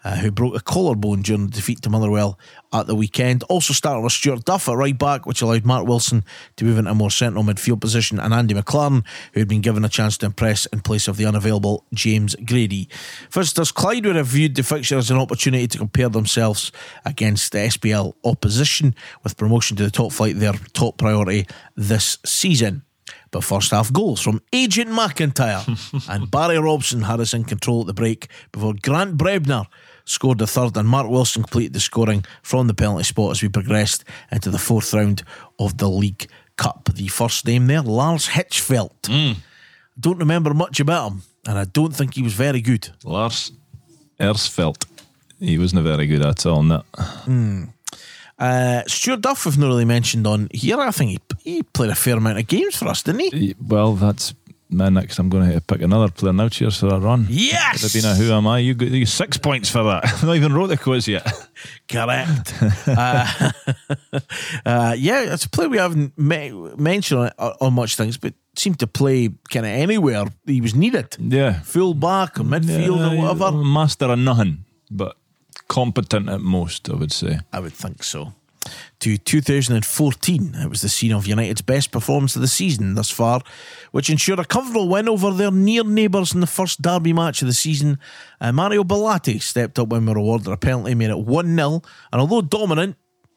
Uh, who broke a collarbone during the defeat to Motherwell at the weekend. Also started with Stuart Duff at right back, which allowed Mark Wilson to move into a more central midfield position, and Andy McLaren, who had been given a chance to impress in place of the unavailable James Grady. Visitors Clyde would have viewed the fixture as an opportunity to compare themselves against the SPL opposition, with promotion to the top flight their top priority this season. But first half goals from Agent McIntyre [laughs] and Barry Robson had us in control at the break before Grant Brebner scored the third and Mark Wilson completed the scoring from the penalty spot as we progressed into the fourth round of the League Cup. The first name there, Lars Hirschfeld. Don't remember much about him and I don't think he was very good. Lars Hirschfeld. He wasn't very good at all in that. Uh, Stuart Duff, we've not really mentioned on here. I think he, he played a fair amount of games for us, didn't? He- Well, that's man, next I'm going to pick another player now. Cheers for a run. Yes! Could have been a who am I? You got you six points for that. I've [laughs] not even wrote the quiz yet. [laughs] Correct. uh, [laughs] uh, yeah, it's a player we haven't me- mentioned on, on much things, but seemed to play kind of anywhere he was needed. Yeah. Full back or midfield Yeah, or whatever. Master of nothing, but competent at most, I would say. I would think so. To 2014, it was the scene of United's best performance of the season thus far, which ensured a comfortable win over their near neighbours in the first derby match of the season. Uh, Mario Bilate stepped up when we were awarded a penalty, made it 1 0, and although dominant,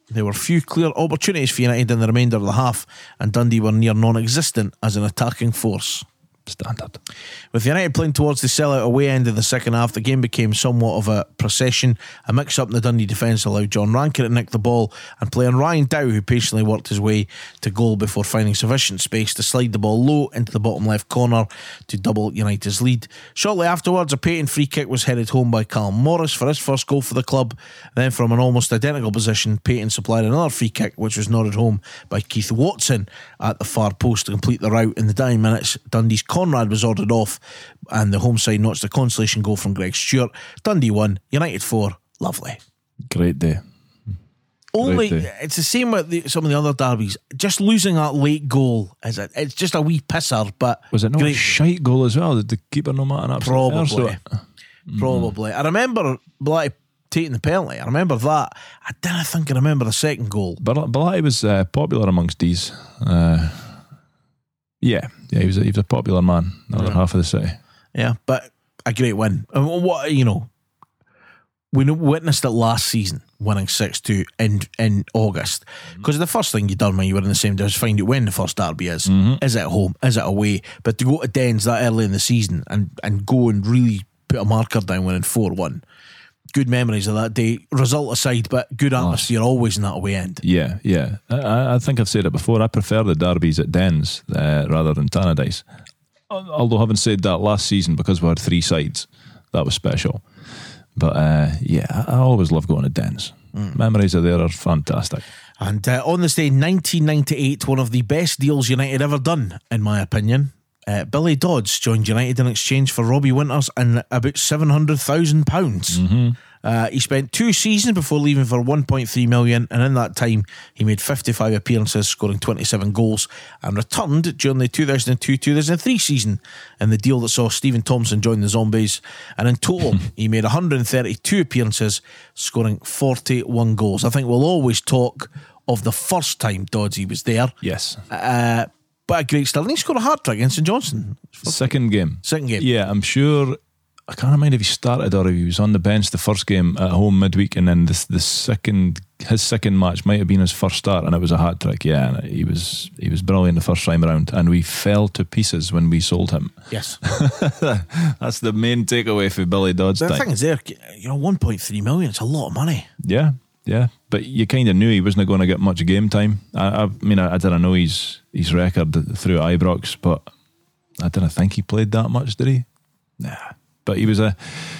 there were few clear opportunities for United in the remainder of the half, and Dundee were near non existent as an attacking force. Standard. With United playing towards the sellout away end of the second half, the game became somewhat of a procession. A mix up in the Dundee defence allowed John Rankin to nick the ball and play on Ryan Dow, who patiently worked his way to goal before finding sufficient space to slide the ball low into the bottom left corner to double United's lead. Shortly afterwards, a Paton free kick was headed home by Callum Morris for his first goal for the club. Then, from an almost identical position, Paton supplied another free kick, which was nodded home by Keith Watson at the far post to complete the route in the dying minutes. Dundee's Conrad was ordered off, and the home side notched a consolation goal from Greg Stewart. Dundee won, United four. Lovely. Great day. Only day. it's the same with the, some of the other derbies. Just losing that late goal is a, it's just a wee pisser, but Was it not a great. shite goal as well? Did the keeper not matter? Probably. [laughs] Probably. I remember Blighty taking the penalty. I remember that. I didn't think I remember the second goal. But Bilate was uh, popular amongst these. Uh, yeah, yeah, he was a, he was a popular man. The other half of the city. Yeah, but a great win. And what you know, we witnessed it last season, winning six two in in August. Mm-hmm. Because the first thing you done when you were in the same day is find out when the first derby is. Mm-hmm. Is it at home? Is it away? But to go to Dens that early in the season and and go and really put a marker down winning four one. Good memories of that day. Result aside, but good atmosphere always in that away end. Yeah, yeah. I- I, think I've said it before. I prefer the derbies at Dens uh, rather than Tannadice. Al- Although, having said that, last season because we had three sides, that was special. But uh, yeah, I always love going to Dens. Memories of there are fantastic. And uh, on this day, 1998, one of the best deals United ever done, in my opinion. Uh, Billy Dodds joined United in exchange for Robbie Winters and about £700,000. pounds Uh, he spent two seasons before leaving for 1.3 million, and in that time, he made 55 appearances, scoring 27 goals, and returned during the 2002 2003 season in the deal that saw Stephen Thompson join the Zombies. And in total, [laughs] he made 132 appearances, scoring 41 goals. I think we'll always talk of the first time Doddsy was there, Yes. uh, but a great start. And he scored a hat trick against St Johnstone. Second game. Second game. Yeah, I'm sure. I can't remember if he started or if he was on the bench the first game at home midweek, and then this the second his second match might have been his first start, and it was a hat trick. Yeah, and he was he was brilliant the first time around, and we fell to pieces when we sold him. Yes. [laughs] That's the main takeaway for Billy Dodds. The thing is, there, you know, 1.3 million, it's a lot of money. Yeah, yeah, but you kind of knew he wasn't going to get much game time. I, I mean, I, I didn't know his his record through Ibrox, but I didn't think he played that much, did he? Nah. But he was a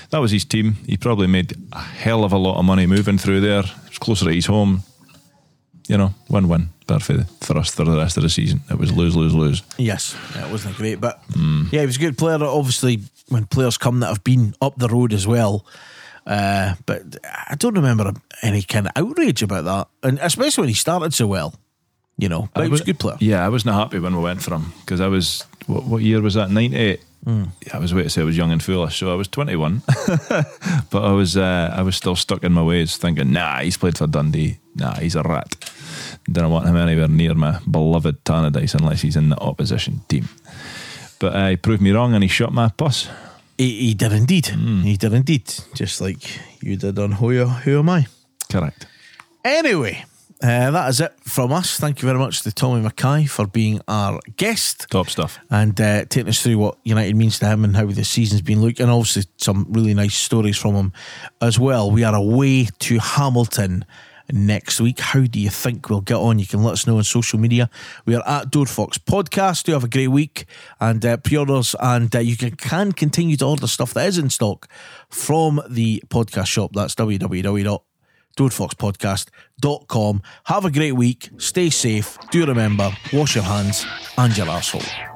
that was his team. He probably made a hell of a lot of money moving through there. It's closer to his home. You know, win win. But for, us for the rest of the season, it was lose lose lose. Yes, yeah, it wasn't great, but yeah, he was a good player. Obviously, when players come that have been up the road as well, uh, but I don't remember any kind of outrage about that, and especially when he started so well. You know, but I he was a good player. Yeah, I wasn't happy when we went for him because I was what, what year was that? Ninety eight. Yeah, I was way to say I was young and foolish, so I was twenty one, [laughs] but I was uh, I was still stuck in my ways, thinking, nah, he's played for Dundee, nah, he's a rat. Don't want him anywhere near my beloved Tannadice unless he's in the opposition team. But uh, he proved me wrong and he shot my puss. He, he did indeed. Hmm. He did indeed, just like you did on Who, Who Am I? Correct. Anyway, uh, that is it from us. Thank you very much to Tommy McKay for being our guest. Top stuff. and uh, taking us through what United means to him and how the season's been looking. And obviously, some really nice stories from him as well. We are away to Hamilton next week. How do you think we'll get on? You can let us know on social media. We are at Dode Fox Podcast. Do have a great week and uh, pre orders, and uh, you can, can continue to order stuff that is in stock from the podcast shop. That's www.dodefoxpodcast.com. Have a great week. Stay safe. Do remember, wash your hands and your asshole.